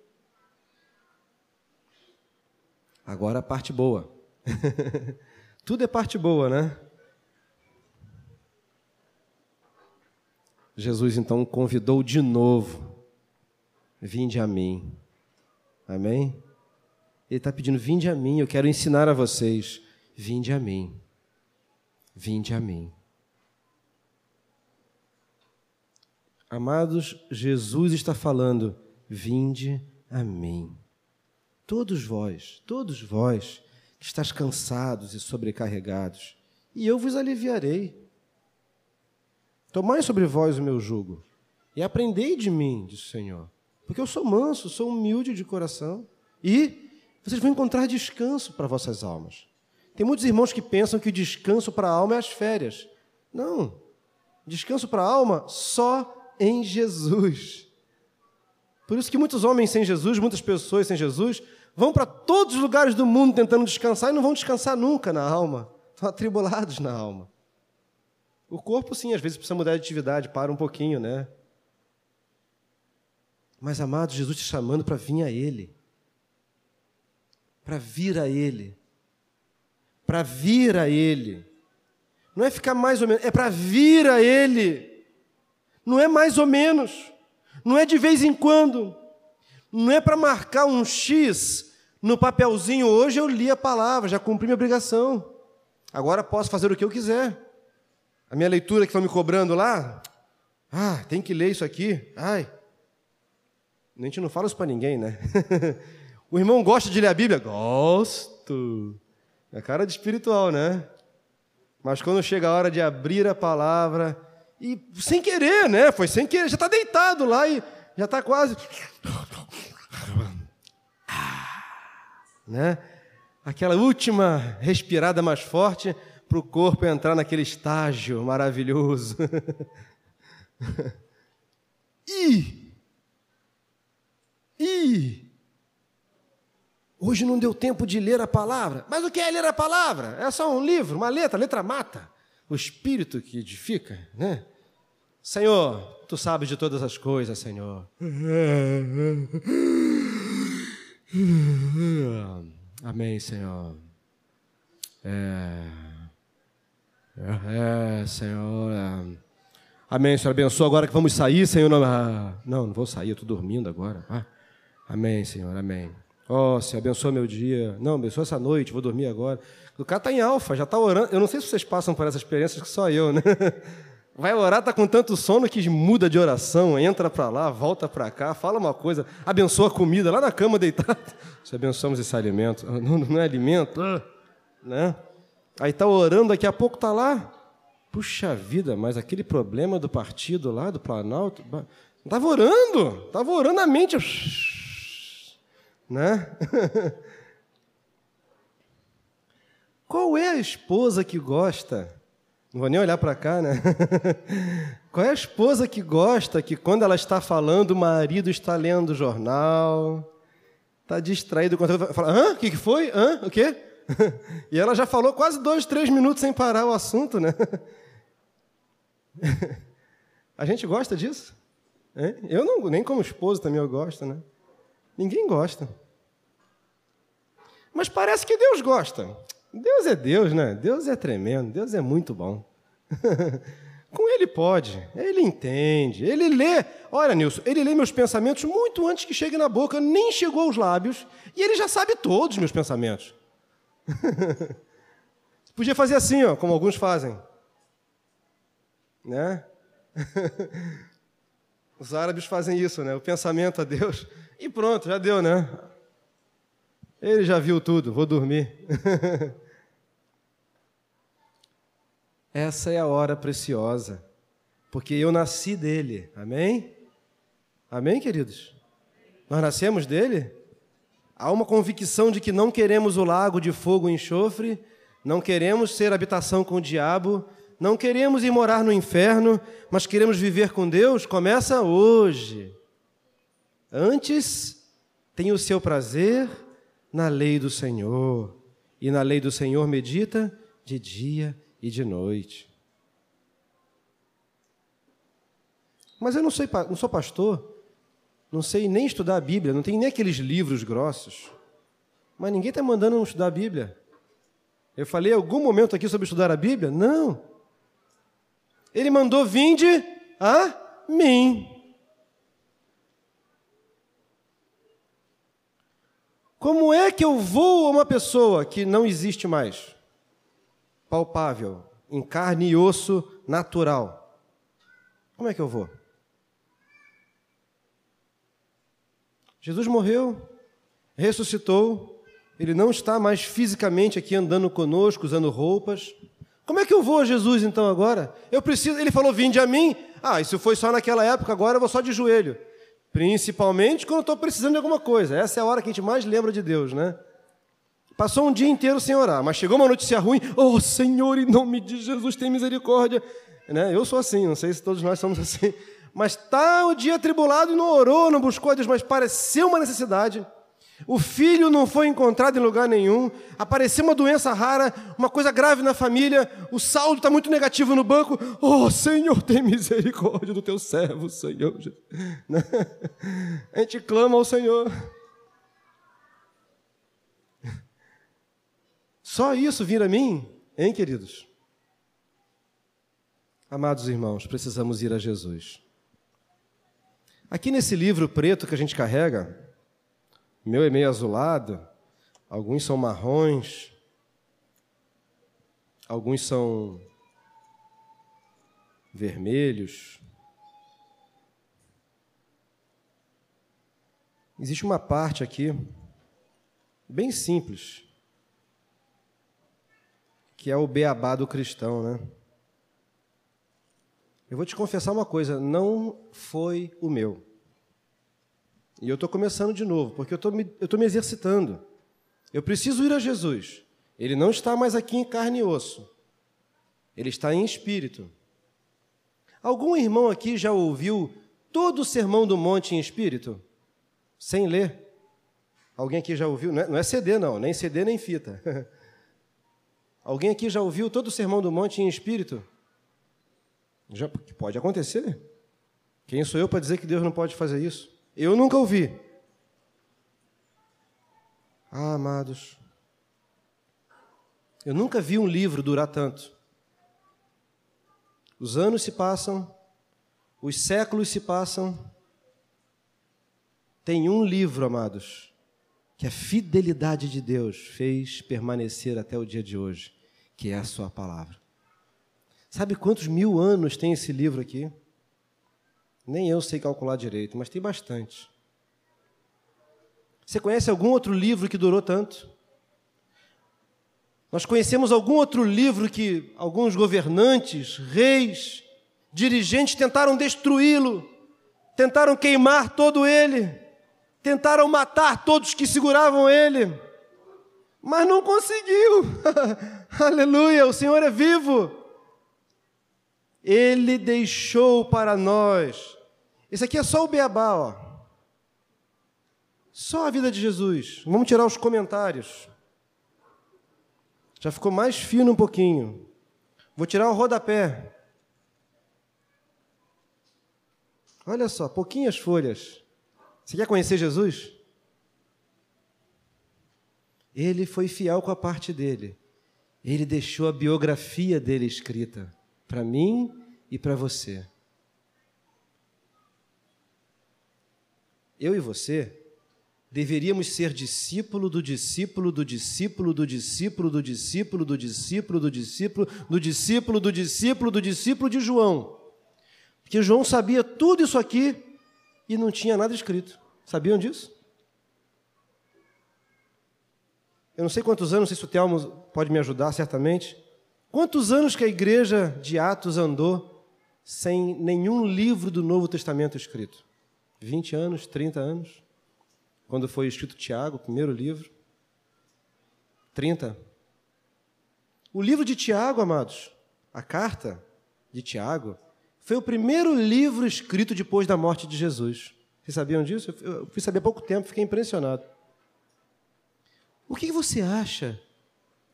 Agora a parte boa. Tudo é parte boa, né? Jesus então convidou de novo: Vinde a mim. Amém? Ele está pedindo: Vinde a mim, eu quero ensinar a vocês. Vinde a mim. Vinde a mim. Amados, Jesus está falando: Vinde a mim. Todos vós, todos vós que estáis cansados e sobrecarregados, e eu vos aliviarei. Tomai sobre vós o meu jugo e aprendei de mim, diz o Senhor, porque eu sou manso, sou humilde de coração, e vocês vão encontrar descanso para vossas almas. Tem muitos irmãos que pensam que o descanso para a alma é as férias. Não. Descanso para a alma só em Jesus. Por isso que muitos homens sem Jesus, muitas pessoas sem Jesus, vão para todos os lugares do mundo tentando descansar e não vão descansar nunca na alma. Estão atribulados na alma. O corpo, sim, às vezes precisa mudar de atividade, para um pouquinho, né? Mas, amado, Jesus te chamando para vir a Ele. Para vir a Ele para vir a Ele. Não é ficar mais ou menos, é para vir a Ele. Não é mais ou menos, não é de vez em quando, não é para marcar um X no papelzinho. Hoje eu li a palavra, já cumpri minha obrigação. Agora posso fazer o que eu quiser. A minha leitura que estão me cobrando lá, ah, tem que ler isso aqui. Ai, a gente não fala isso para ninguém, né? o irmão gosta de ler a Bíblia? Gosto. É cara de espiritual, né? Mas quando chega a hora de abrir a palavra, e sem querer, né? Foi sem querer, já está deitado lá e já está quase. Né? Aquela última respirada mais forte para o corpo entrar naquele estágio maravilhoso. e, e Hoje não deu tempo de ler a palavra. Mas o que é ler a palavra? É só um livro, uma letra, letra mata. O espírito que edifica, né? Senhor, tu sabes de todas as coisas, Senhor. Amém, Senhor. É, é, Senhor. Amém, Senhor. Abençoa agora que vamos sair, Senhor. Não, não vou sair, eu estou dormindo agora. Ah, amém, Senhor. Amém. Ó, oh, Senhor, abençoa meu dia. Não, abençoa essa noite, vou dormir agora. O cara está em alfa, já está orando. Eu não sei se vocês passam por essas experiências que só eu, né? Vai orar, está com tanto sono que muda de oração, entra para lá, volta para cá, fala uma coisa, abençoa a comida lá na cama deitado. Se abençoamos esse alimento, não, não é alimento, ah, né? Aí está orando, daqui a pouco está lá. Puxa vida, mas aquele problema do partido lá, do Planalto, estava orando, estava orando a mente né? Qual é a esposa que gosta? Não vou nem olhar para cá, né? Qual é a esposa que gosta que quando ela está falando, o marido está lendo o jornal, está distraído quando fala, hã? O que foi? Hã? O quê? E ela já falou quase dois, três minutos sem parar o assunto, né? A gente gosta disso? Eu não, nem como esposo também eu gosto, né? Ninguém gosta. Mas parece que Deus gosta. Deus é Deus, né? Deus é tremendo, Deus é muito bom. Com Ele pode, Ele entende, Ele lê. Olha, Nilson, Ele lê meus pensamentos muito antes que chegue na boca, nem chegou aos lábios, e Ele já sabe todos os meus pensamentos. Podia fazer assim, ó, como alguns fazem. Né? Os árabes fazem isso, né? O pensamento a Deus. E pronto, já deu, né? Ele já viu tudo, vou dormir. Essa é a hora preciosa, porque eu nasci dele. Amém? Amém, queridos? Nós nascemos dele? Há uma convicção de que não queremos o lago de fogo e enxofre, não queremos ser habitação com o diabo, não queremos ir morar no inferno, mas queremos viver com Deus. Começa hoje. Antes, tem o seu prazer na lei do Senhor, e na lei do Senhor medita de dia e de noite. Mas eu não, não sou pastor, não sei nem estudar a Bíblia, não tenho nem aqueles livros grossos. Mas ninguém está mandando eu estudar a Bíblia. Eu falei algum momento aqui sobre estudar a Bíblia? Não. Ele mandou vinde a mim. Como é que eu vou a uma pessoa que não existe mais? Palpável, em carne e osso natural. Como é que eu vou? Jesus morreu, ressuscitou, ele não está mais fisicamente aqui andando conosco, usando roupas. Como é que eu vou a Jesus então agora? Eu preciso, ele falou: "Vinde a mim". Ah, isso foi só naquela época, agora eu vou só de joelho. Principalmente quando estou precisando de alguma coisa. Essa é a hora que a gente mais lembra de Deus, né? Passou um dia inteiro sem orar, mas chegou uma notícia ruim. Oh, Senhor, em nome de Jesus, tem misericórdia. Né? Eu sou assim, não sei se todos nós somos assim mas está o dia tribulado e não orou, não buscou a Deus, mas pareceu uma necessidade. O filho não foi encontrado em lugar nenhum, apareceu uma doença rara, uma coisa grave na família, o saldo está muito negativo no banco. Oh, Senhor, tem misericórdia do teu servo, Senhor. A gente clama ao Senhor. Só isso vir a mim, hein, queridos? Amados irmãos, precisamos ir a Jesus. Aqui nesse livro preto que a gente carrega, meu é meio azulado, alguns são marrons, alguns são vermelhos. Existe uma parte aqui, bem simples, que é o beabá do cristão, né? Eu vou te confessar uma coisa: não foi o meu. E eu estou começando de novo, porque eu estou me, exercitando. Eu preciso ir a Jesus. Ele não está mais aqui em carne e osso. Ele está em espírito. Algum irmão aqui já ouviu todo o sermão do monte em espírito? Sem ler? Alguém aqui já ouviu? Não é, não é CD, não, nem CD nem fita. Alguém aqui já ouviu todo o sermão do monte em espírito? Já pode acontecer. Quem sou eu para dizer que Deus não pode fazer isso? Eu nunca ouvi. Ah, amados, eu nunca vi um livro durar tanto. Os anos se passam, os séculos se passam. Tem um livro, amados, que a fidelidade de Deus fez permanecer até o dia de hoje, que é a Sua palavra. Sabe quantos mil anos tem esse livro aqui? Nem eu sei calcular direito, mas tem bastante. Você conhece algum outro livro que durou tanto? Nós conhecemos algum outro livro que alguns governantes, reis, dirigentes tentaram destruí-lo, tentaram queimar todo ele, tentaram matar todos que seguravam ele, mas não conseguiu. Aleluia, o Senhor é vivo. Ele deixou para nós. Esse aqui é só o beabá, ó. Só a vida de Jesus. Vamos tirar os comentários. Já ficou mais fino um pouquinho. Vou tirar o rodapé. Olha só, pouquinhas folhas. Você quer conhecer Jesus? Ele foi fiel com a parte dele. Ele deixou a biografia dele escrita para mim e para você. Eu e você deveríamos ser discípulo do discípulo do discípulo do discípulo do discípulo do discípulo do discípulo do discípulo do discípulo do discípulo de João. Porque João sabia tudo isso aqui e não tinha nada escrito. Sabiam disso? Eu não sei quantos anos, não sei se o Telmo pode me ajudar, certamente. Quantos anos que a igreja de Atos andou sem nenhum livro do Novo Testamento escrito? 20 anos, 30 anos? Quando foi escrito Tiago, o primeiro livro? 30? O livro de Tiago, amados, a carta de Tiago, foi o primeiro livro escrito depois da morte de Jesus. Vocês sabiam disso? Eu fui saber há pouco tempo, fiquei impressionado. O que você acha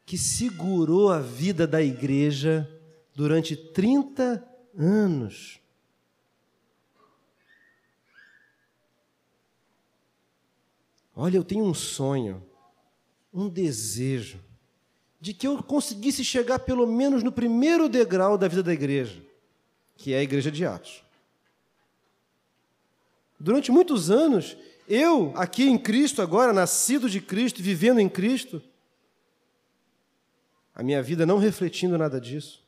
que segurou a vida da igreja durante 30 anos? Olha, eu tenho um sonho, um desejo, de que eu conseguisse chegar pelo menos no primeiro degrau da vida da igreja, que é a igreja de Atos. Durante muitos anos, eu, aqui em Cristo, agora, nascido de Cristo, vivendo em Cristo, a minha vida não refletindo nada disso.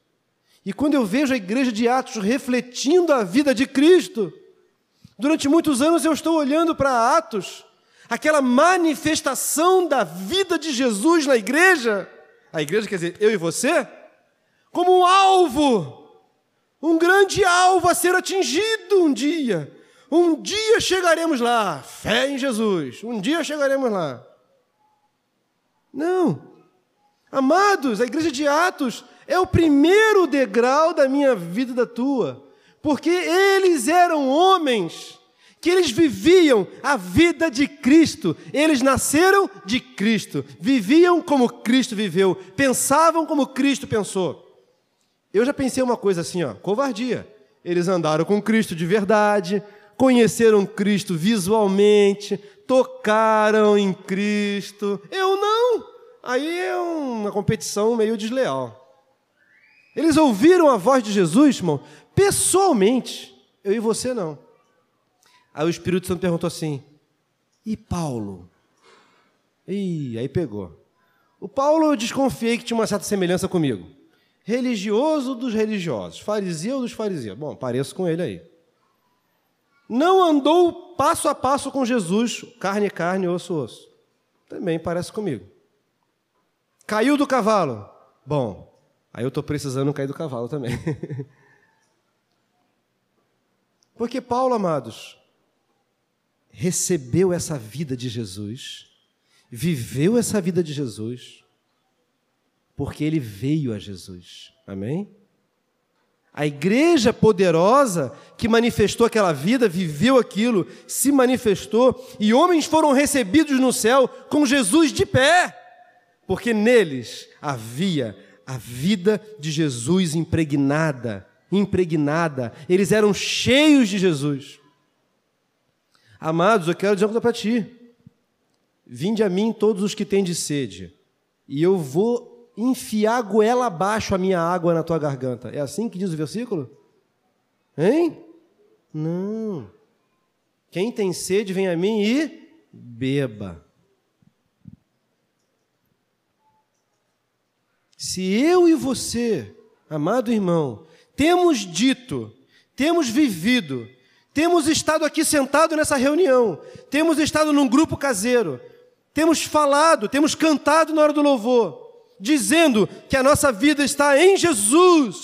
E quando eu vejo a igreja de Atos refletindo a vida de Cristo, durante muitos anos eu estou olhando para Atos, aquela manifestação da vida de Jesus na igreja, a igreja quer dizer eu e você, como um alvo, um grande alvo a ser atingido um dia. Um dia chegaremos lá, fé em Jesus, um dia chegaremos lá. Não. Amados, a igreja de Atos é o primeiro degrau da minha vida e da tua, porque eles eram homens que eles viviam a vida de Cristo, eles nasceram de Cristo, viviam como Cristo viveu, pensavam como Cristo pensou. Eu já pensei uma coisa assim, ó, covardia. Eles andaram com Cristo de verdade, conheceram Cristo visualmente, tocaram em Cristo. Eu não. Aí é uma competição meio desleal. Eles ouviram a voz de Jesus, irmão, pessoalmente. Eu e você não. Aí o Espírito Santo perguntou assim: e Paulo? Ih, aí pegou. O Paulo eu desconfiei que tinha uma certa semelhança comigo. Religioso dos religiosos, fariseu dos fariseus. Bom, pareço com ele aí não andou passo a passo com Jesus, carne carne, osso osso. Também parece comigo. Caiu do cavalo. Bom, aí eu estou precisando cair do cavalo também. Porque Paulo, amados, recebeu essa vida de Jesus, viveu essa vida de Jesus, porque ele veio a Jesus. Amém? A igreja poderosa que manifestou aquela vida, viveu aquilo, se manifestou, e homens foram recebidos no céu com Jesus de pé, porque neles havia a vida de Jesus impregnada, impregnada, eles eram cheios de Jesus. Amados, eu quero dizer uma coisa para ti. Vinde a mim todos os que têm de sede, e eu vou enfiar goela abaixo a minha água na tua garganta. É assim que diz o versículo? Hein? Não. Quem tem sede, vem a mim e beba. Se eu e você, amado irmão, temos dito, temos vivido, temos estado aqui sentado nessa reunião, temos estado num grupo caseiro, temos falado, temos cantado na hora do louvor, dizendo que a nossa vida está em Jesus.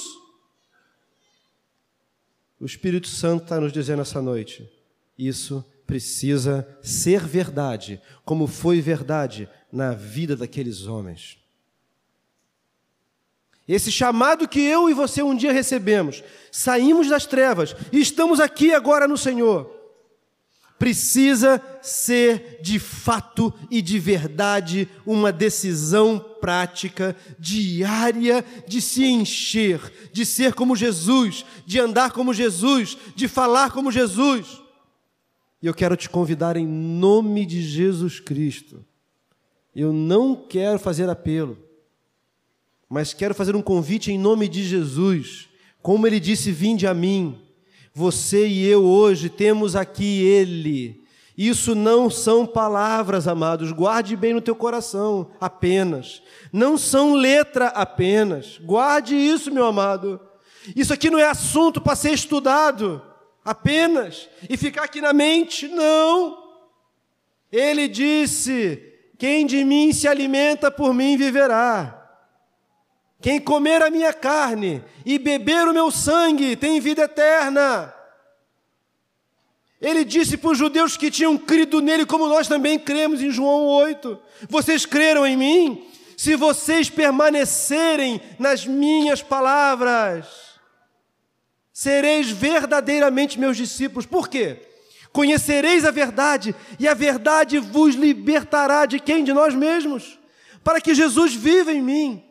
O Espírito Santo está nos dizendo essa noite: isso precisa ser verdade, como foi verdade na vida daqueles homens. Esse chamado que eu e você um dia recebemos, saímos das trevas e estamos aqui agora no Senhor precisa ser de fato e de verdade uma decisão prática, diária, de se encher, de ser como Jesus, de andar como Jesus, de falar como Jesus. E eu quero te convidar em nome de Jesus Cristo. Eu não quero fazer apelo, mas quero fazer um convite em nome de Jesus. Como ele disse: Vinde a mim. Você e eu hoje temos aqui Ele. Isso não são palavras, amados, guarde bem no teu coração apenas. Não são letra apenas. Guarde isso, meu amado. Isso aqui não é assunto para ser estudado apenas e ficar aqui na mente, não. Ele disse: Quem de mim se alimenta por mim viverá. Quem comer a minha carne e beber o meu sangue tem vida eterna. Ele disse para os judeus que tinham crido nele, como nós também cremos em João 8: Vocês creram em mim? Se vocês permanecerem nas minhas palavras, sereis verdadeiramente meus discípulos. Por quê? Conhecereis a verdade, e a verdade vos libertará de quem? De nós mesmos, para que Jesus viva em mim.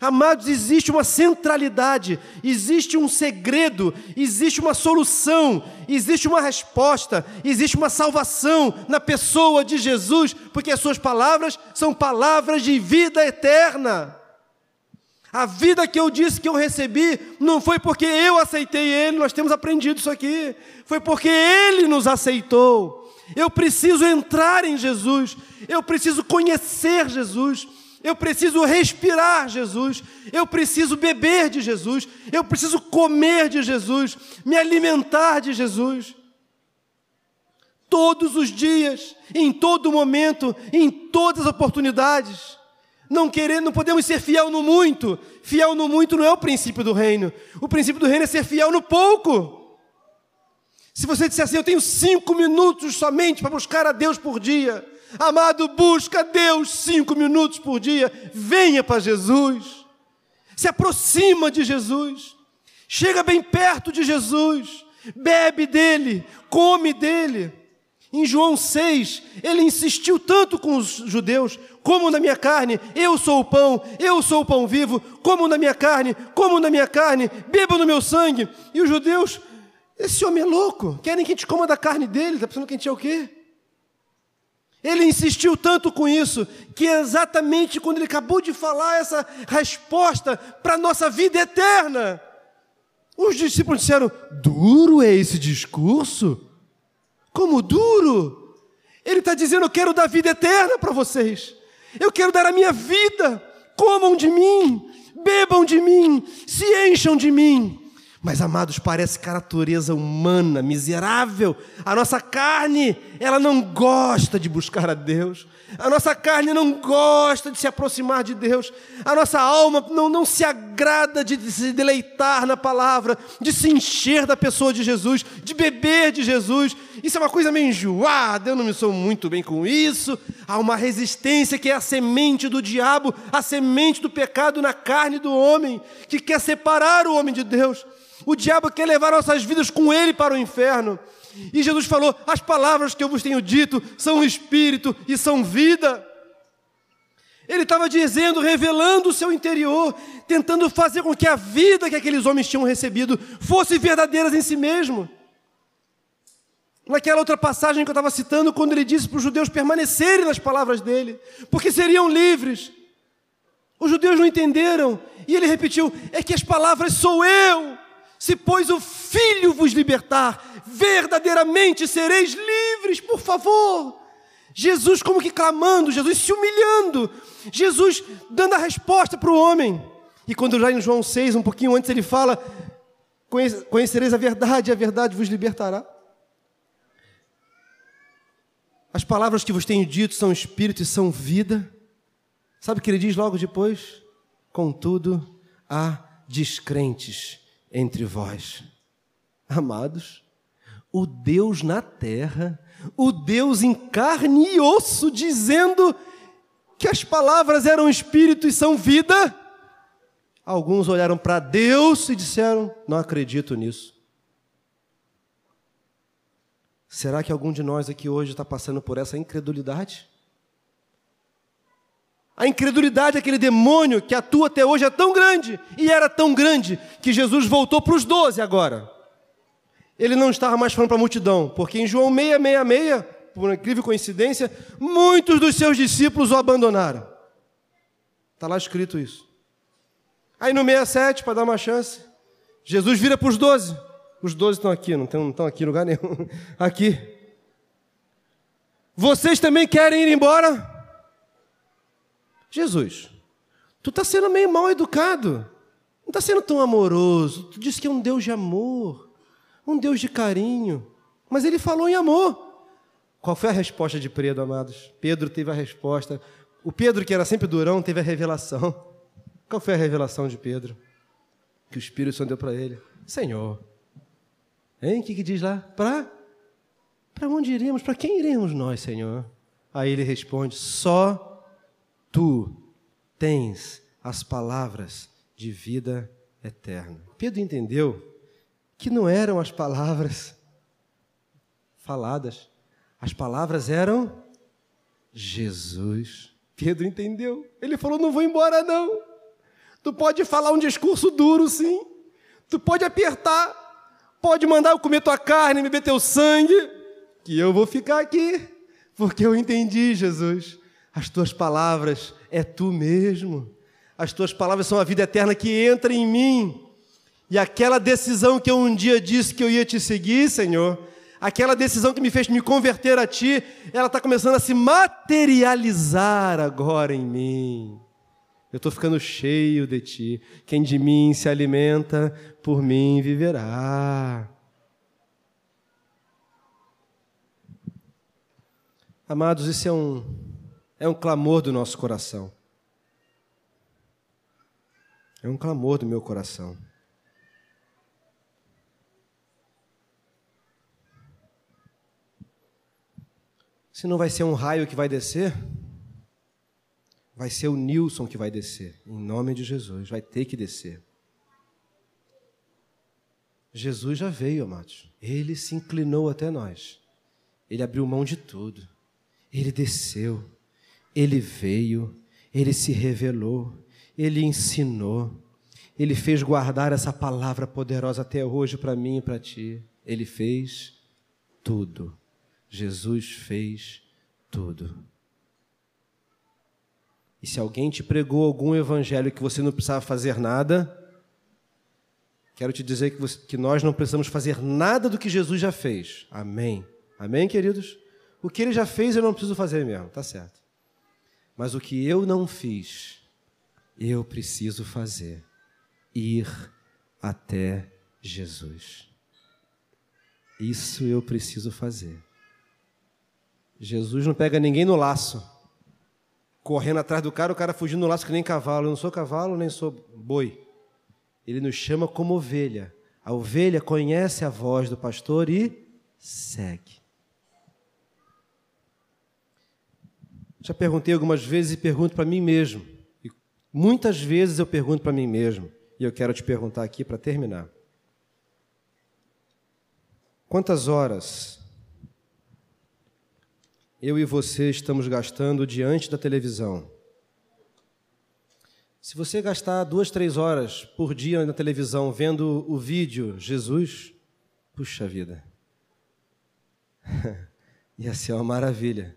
Amados, existe uma centralidade, existe um segredo, existe uma solução, existe uma resposta, existe uma salvação na pessoa de Jesus, porque as suas palavras são palavras de vida eterna. A vida que eu disse que eu recebi não foi porque eu aceitei Ele, nós temos aprendido isso aqui, foi porque Ele nos aceitou. Eu preciso entrar em Jesus, eu preciso conhecer Jesus, eu preciso respirar Jesus, eu preciso beber de Jesus, eu preciso comer de Jesus, me alimentar de Jesus. Todos os dias, em todo momento, em todas as oportunidades. Não querer, não podemos ser fiel no muito. Fiel no muito não é o princípio do reino. O princípio do reino é ser fiel no pouco. Se você disser assim, eu tenho cinco minutos somente para buscar a Deus por dia, Amado, busca Deus cinco minutos por dia, venha para Jesus, se aproxima de Jesus, chega bem perto de Jesus, bebe dele, come dele. Em João 6, ele insistiu tanto com os judeus: como na minha carne, eu sou o pão, eu sou o pão vivo, como na minha carne, como na minha carne, beba no meu sangue. E os judeus, esse homem é louco, querem que a gente coma da carne dele, está pensando que a gente é o quê? Ele insistiu tanto com isso, que exatamente quando ele acabou de falar essa resposta para a nossa vida eterna, os discípulos disseram: Duro é esse discurso? Como duro? Ele está dizendo: Eu quero dar vida eterna para vocês, eu quero dar a minha vida, comam de mim, bebam de mim, se encham de mim. Mas, amados, parece que a natureza humana, miserável, a nossa carne, ela não gosta de buscar a Deus, a nossa carne não gosta de se aproximar de Deus, a nossa alma não, não se agrada de se deleitar na palavra, de se encher da pessoa de Jesus, de beber de Jesus. Isso é uma coisa meio enjoada, eu não me sou muito bem com isso. Há uma resistência que é a semente do diabo, a semente do pecado na carne do homem, que quer separar o homem de Deus. O diabo quer levar nossas vidas com ele para o inferno. E Jesus falou: As palavras que eu vos tenho dito são espírito e são vida. Ele estava dizendo, revelando o seu interior, tentando fazer com que a vida que aqueles homens tinham recebido fosse verdadeira em si mesmo. Naquela outra passagem que eu estava citando, quando ele disse para os judeus permanecerem nas palavras dele, porque seriam livres. Os judeus não entenderam, e ele repetiu: é que as palavras sou eu. Se, pois, o Filho vos libertar, verdadeiramente sereis livres, por favor. Jesus, como que clamando, Jesus se humilhando, Jesus dando a resposta para o homem. E quando já em João 6, um pouquinho antes, ele fala: Conhecereis a verdade, e a verdade vos libertará. As palavras que vos tenho dito são espírito e são vida. Sabe o que ele diz logo depois? Contudo, há descrentes entre vós. Amados, o Deus na terra, o Deus em carne e osso, dizendo que as palavras eram espírito e são vida. Alguns olharam para Deus e disseram: Não acredito nisso. Será que algum de nós aqui hoje está passando por essa incredulidade? A incredulidade daquele demônio que atua até hoje é tão grande, e era tão grande, que Jesus voltou para os doze agora. Ele não estava mais falando para a multidão, porque em João 666, por incrível coincidência, muitos dos seus discípulos o abandonaram. Está lá escrito isso. Aí no 67, para dar uma chance, Jesus vira para os doze. Os doze estão aqui, não estão, não estão aqui em lugar nenhum. Aqui. Vocês também querem ir embora? Jesus, tu está sendo meio mal educado. Não está sendo tão amoroso. Tu disse que é um Deus de amor, um Deus de carinho. Mas ele falou em amor. Qual foi a resposta de Pedro, amados? Pedro teve a resposta. O Pedro, que era sempre durão, teve a revelação. Qual foi a revelação de Pedro? Que o Espírito Santo deu para ele. Senhor. Hein? O que, que diz lá? Para? Para onde iremos? Para quem iremos nós, Senhor? Aí ele responde: Só tu tens as palavras de vida eterna. Pedro entendeu que não eram as palavras faladas, as palavras eram Jesus. Pedro entendeu. Ele falou: Não vou embora, não. Tu pode falar um discurso duro, sim. Tu pode apertar. Pode mandar eu comer tua carne, beber teu sangue. Que eu vou ficar aqui. Porque eu entendi, Jesus. As tuas palavras é tu mesmo. As tuas palavras são a vida eterna que entra em mim. E aquela decisão que eu um dia disse que eu ia te seguir, Senhor, aquela decisão que me fez me converter a Ti, ela está começando a se materializar agora em mim. Eu estou ficando cheio de Ti. Quem de mim se alimenta, por mim viverá. Amados, isso é um, é um clamor do nosso coração. É um clamor do meu coração. Se não vai ser um raio que vai descer, vai ser o Nilson que vai descer, em nome de Jesus, vai ter que descer. Jesus já veio, amados. Ele se inclinou até nós. Ele abriu mão de tudo. Ele desceu. Ele veio. Ele se revelou. Ele ensinou. Ele fez guardar essa palavra poderosa até hoje para mim e para ti. Ele fez tudo. Jesus fez tudo. E se alguém te pregou algum evangelho que você não precisava fazer nada, quero te dizer que, você, que nós não precisamos fazer nada do que Jesus já fez. Amém. Amém, queridos? O que ele já fez eu não preciso fazer mesmo, tá certo. Mas o que eu não fiz, eu preciso fazer. Ir até Jesus. Isso eu preciso fazer. Jesus não pega ninguém no laço, correndo atrás do cara, o cara fugindo no laço que nem cavalo. Eu não sou cavalo, nem sou boi. Ele nos chama como ovelha. A ovelha conhece a voz do pastor e segue. Já perguntei algumas vezes e pergunto para mim mesmo. E muitas vezes eu pergunto para mim mesmo. E eu quero te perguntar aqui para terminar. Quantas horas eu e você estamos gastando diante da televisão. Se você gastar duas, três horas por dia na televisão vendo o vídeo Jesus, puxa vida, ia ser uma maravilha,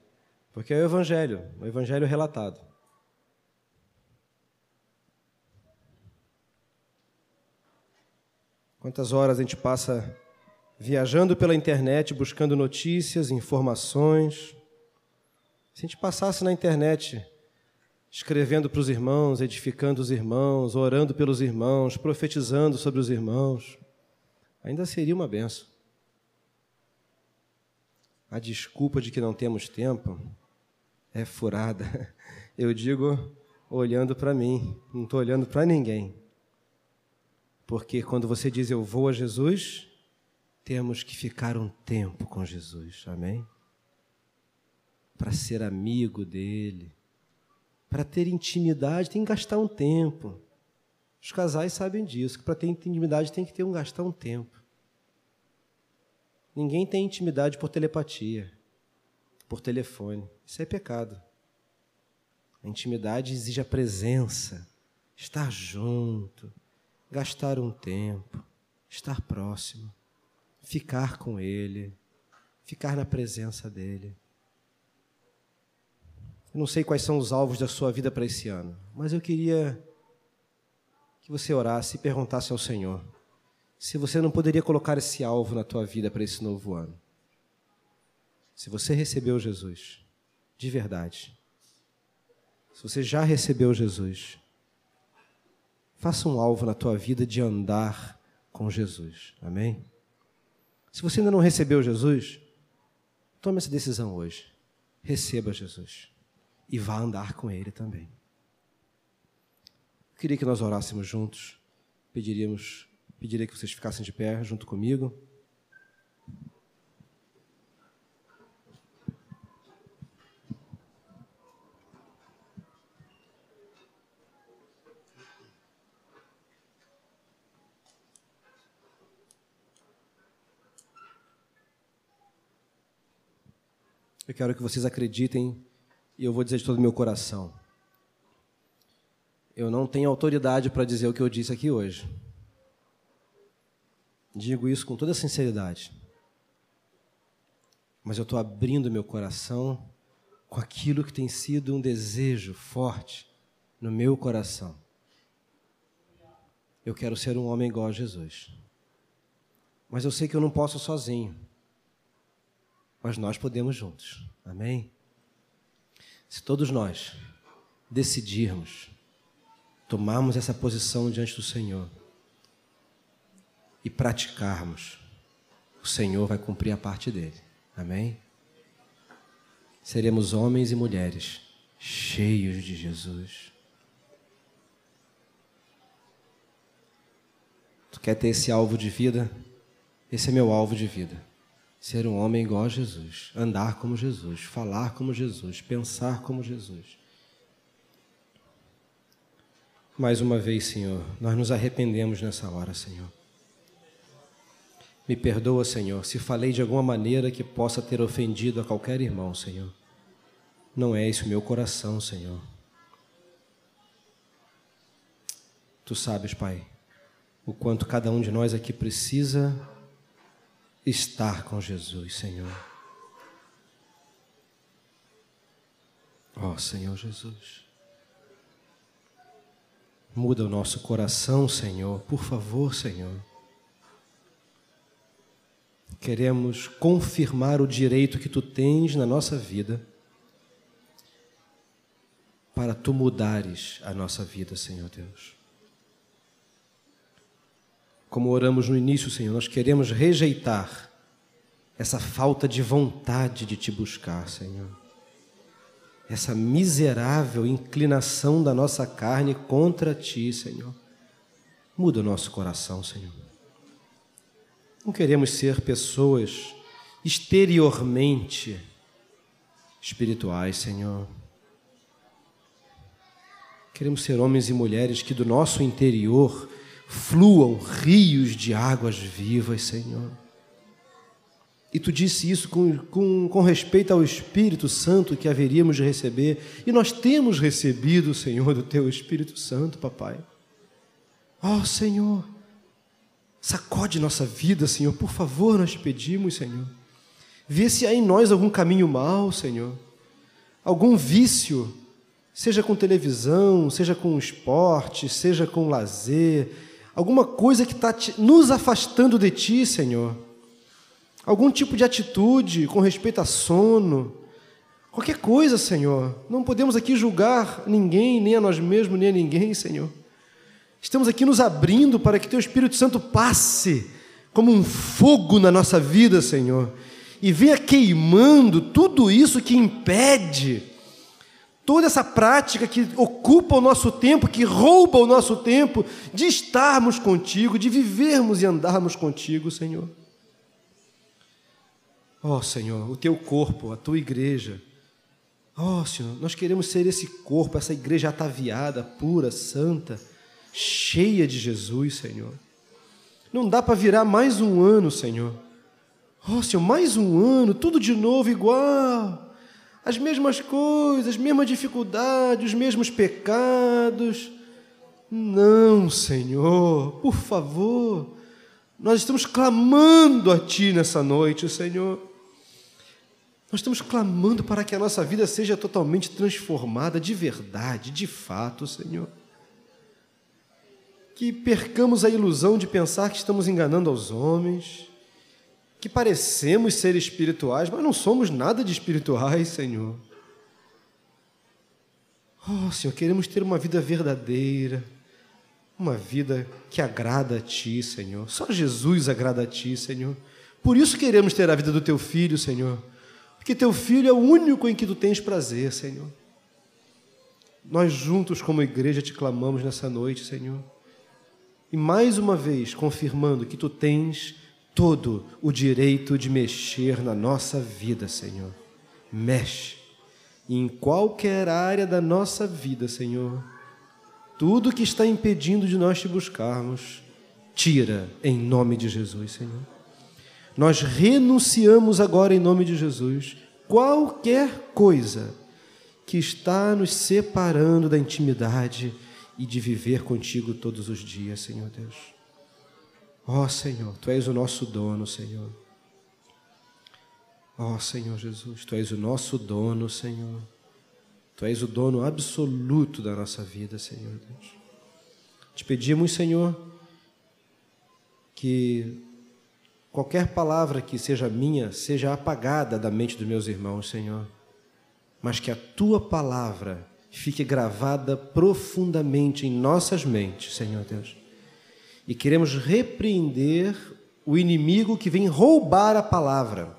porque é o Evangelho, o Evangelho relatado. Quantas horas a gente passa viajando pela internet, buscando notícias, informações, se a gente passasse na internet escrevendo para os irmãos, edificando os irmãos, orando pelos irmãos, profetizando sobre os irmãos, ainda seria uma benção. A desculpa de que não temos tempo é furada. Eu digo olhando para mim, não estou olhando para ninguém. Porque quando você diz eu vou a Jesus, temos que ficar um tempo com Jesus. Amém? para ser amigo dele, para ter intimidade, tem que gastar um tempo. Os casais sabem disso, que para ter intimidade tem que ter um gastar um tempo. Ninguém tem intimidade por telepatia, por telefone. Isso é pecado. A intimidade exige a presença, estar junto, gastar um tempo, estar próximo, ficar com ele, ficar na presença dele. Eu não sei quais são os alvos da sua vida para esse ano, mas eu queria que você orasse e perguntasse ao Senhor se você não poderia colocar esse alvo na tua vida para esse novo ano. Se você recebeu Jesus, de verdade, se você já recebeu Jesus, faça um alvo na tua vida de andar com Jesus. Amém? Se você ainda não recebeu Jesus, tome essa decisão hoje. Receba Jesus e vá andar com Ele também. Eu queria que nós orássemos juntos. Pediríamos, pediria que vocês ficassem de pé junto comigo. Eu quero que vocês acreditem, e eu vou dizer de todo o meu coração. Eu não tenho autoridade para dizer o que eu disse aqui hoje. Digo isso com toda sinceridade. Mas eu estou abrindo meu coração com aquilo que tem sido um desejo forte no meu coração. Eu quero ser um homem igual a Jesus. Mas eu sei que eu não posso sozinho mas nós podemos juntos. Amém? Se todos nós decidirmos tomarmos essa posição diante do Senhor e praticarmos, o Senhor vai cumprir a parte dele. Amém? Seremos homens e mulheres cheios de Jesus. Tu quer ter esse alvo de vida? Esse é meu alvo de vida. Ser um homem igual a Jesus, andar como Jesus, falar como Jesus, pensar como Jesus. Mais uma vez, Senhor, nós nos arrependemos nessa hora, Senhor. Me perdoa, Senhor, se falei de alguma maneira que possa ter ofendido a qualquer irmão, Senhor. Não é esse o meu coração, Senhor. Tu sabes, Pai, o quanto cada um de nós aqui precisa estar com Jesus, Senhor. Ó oh, Senhor Jesus. Muda o nosso coração, Senhor, por favor, Senhor. Queremos confirmar o direito que tu tens na nossa vida para tu mudares a nossa vida, Senhor Deus. Como oramos no início, Senhor, nós queremos rejeitar essa falta de vontade de te buscar, Senhor. Essa miserável inclinação da nossa carne contra ti, Senhor. Muda o nosso coração, Senhor. Não queremos ser pessoas exteriormente espirituais, Senhor. Queremos ser homens e mulheres que do nosso interior fluam rios de águas vivas, Senhor. E tu disse isso com, com, com respeito ao Espírito Santo que haveríamos de receber. E nós temos recebido, Senhor, do teu Espírito Santo, papai. Ó oh, Senhor, sacode nossa vida, Senhor, por favor, nós te pedimos, Senhor. Vê se há em nós algum caminho mau, Senhor. Algum vício, seja com televisão, seja com esporte, seja com lazer, alguma coisa que está nos afastando de Ti, Senhor. Algum tipo de atitude com respeito a sono, qualquer coisa, Senhor. Não podemos aqui julgar ninguém, nem a nós mesmos, nem a ninguém, Senhor. Estamos aqui nos abrindo para que Teu Espírito Santo passe como um fogo na nossa vida, Senhor, e venha queimando tudo isso que impede toda essa prática que ocupa o nosso tempo, que rouba o nosso tempo, de estarmos contigo, de vivermos e andarmos contigo, Senhor. Ó oh, Senhor, o teu corpo, a tua igreja. Ó oh, Senhor, nós queremos ser esse corpo, essa igreja ataviada, pura, santa, cheia de Jesus, Senhor. Não dá para virar mais um ano, Senhor. Ó oh, Senhor, mais um ano, tudo de novo igual as mesmas coisas, as mesmas dificuldades, os mesmos pecados. Não, Senhor, por favor, nós estamos clamando a Ti nessa noite, Senhor. Nós estamos clamando para que a nossa vida seja totalmente transformada de verdade, de fato, Senhor. Que percamos a ilusão de pensar que estamos enganando aos homens, que parecemos ser espirituais, mas não somos nada de espirituais, Senhor. Oh, Senhor, queremos ter uma vida verdadeira, uma vida que agrada a Ti, Senhor. Só Jesus agrada a Ti, Senhor. Por isso queremos ter a vida do Teu Filho, Senhor. Porque Teu Filho é o único em que Tu tens prazer, Senhor. Nós juntos, como igreja, te clamamos nessa noite, Senhor. E mais uma vez, confirmando que Tu tens todo o direito de mexer na nossa vida, Senhor. Mexe em qualquer área da nossa vida, Senhor. Tudo que está impedindo de nós te buscarmos, tira em nome de Jesus, Senhor. Nós renunciamos agora em nome de Jesus qualquer coisa que está nos separando da intimidade e de viver contigo todos os dias, Senhor Deus. Ó oh, Senhor, Tu és o nosso dono, Senhor. Ó oh, Senhor Jesus, Tu és o nosso dono, Senhor. Tu és o dono absoluto da nossa vida, Senhor Deus. Te pedimos, Senhor, que qualquer palavra que seja minha seja apagada da mente dos meus irmãos, Senhor, mas que a tua palavra fique gravada profundamente em nossas mentes, Senhor Deus. E queremos repreender o inimigo que vem roubar a palavra.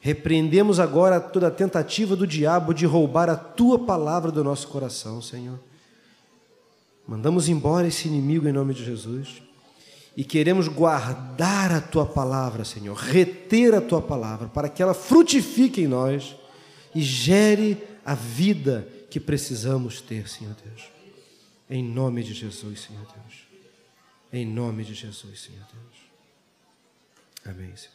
Repreendemos agora toda a tentativa do diabo de roubar a tua palavra do nosso coração, Senhor. Mandamos embora esse inimigo em nome de Jesus e queremos guardar a tua palavra, Senhor, reter a tua palavra para que ela frutifique em nós e gere a vida que precisamos ter, Senhor Deus. Em nome de Jesus, Senhor Deus. Em nome de Jesus, Senhor Deus. Amém, Senhor.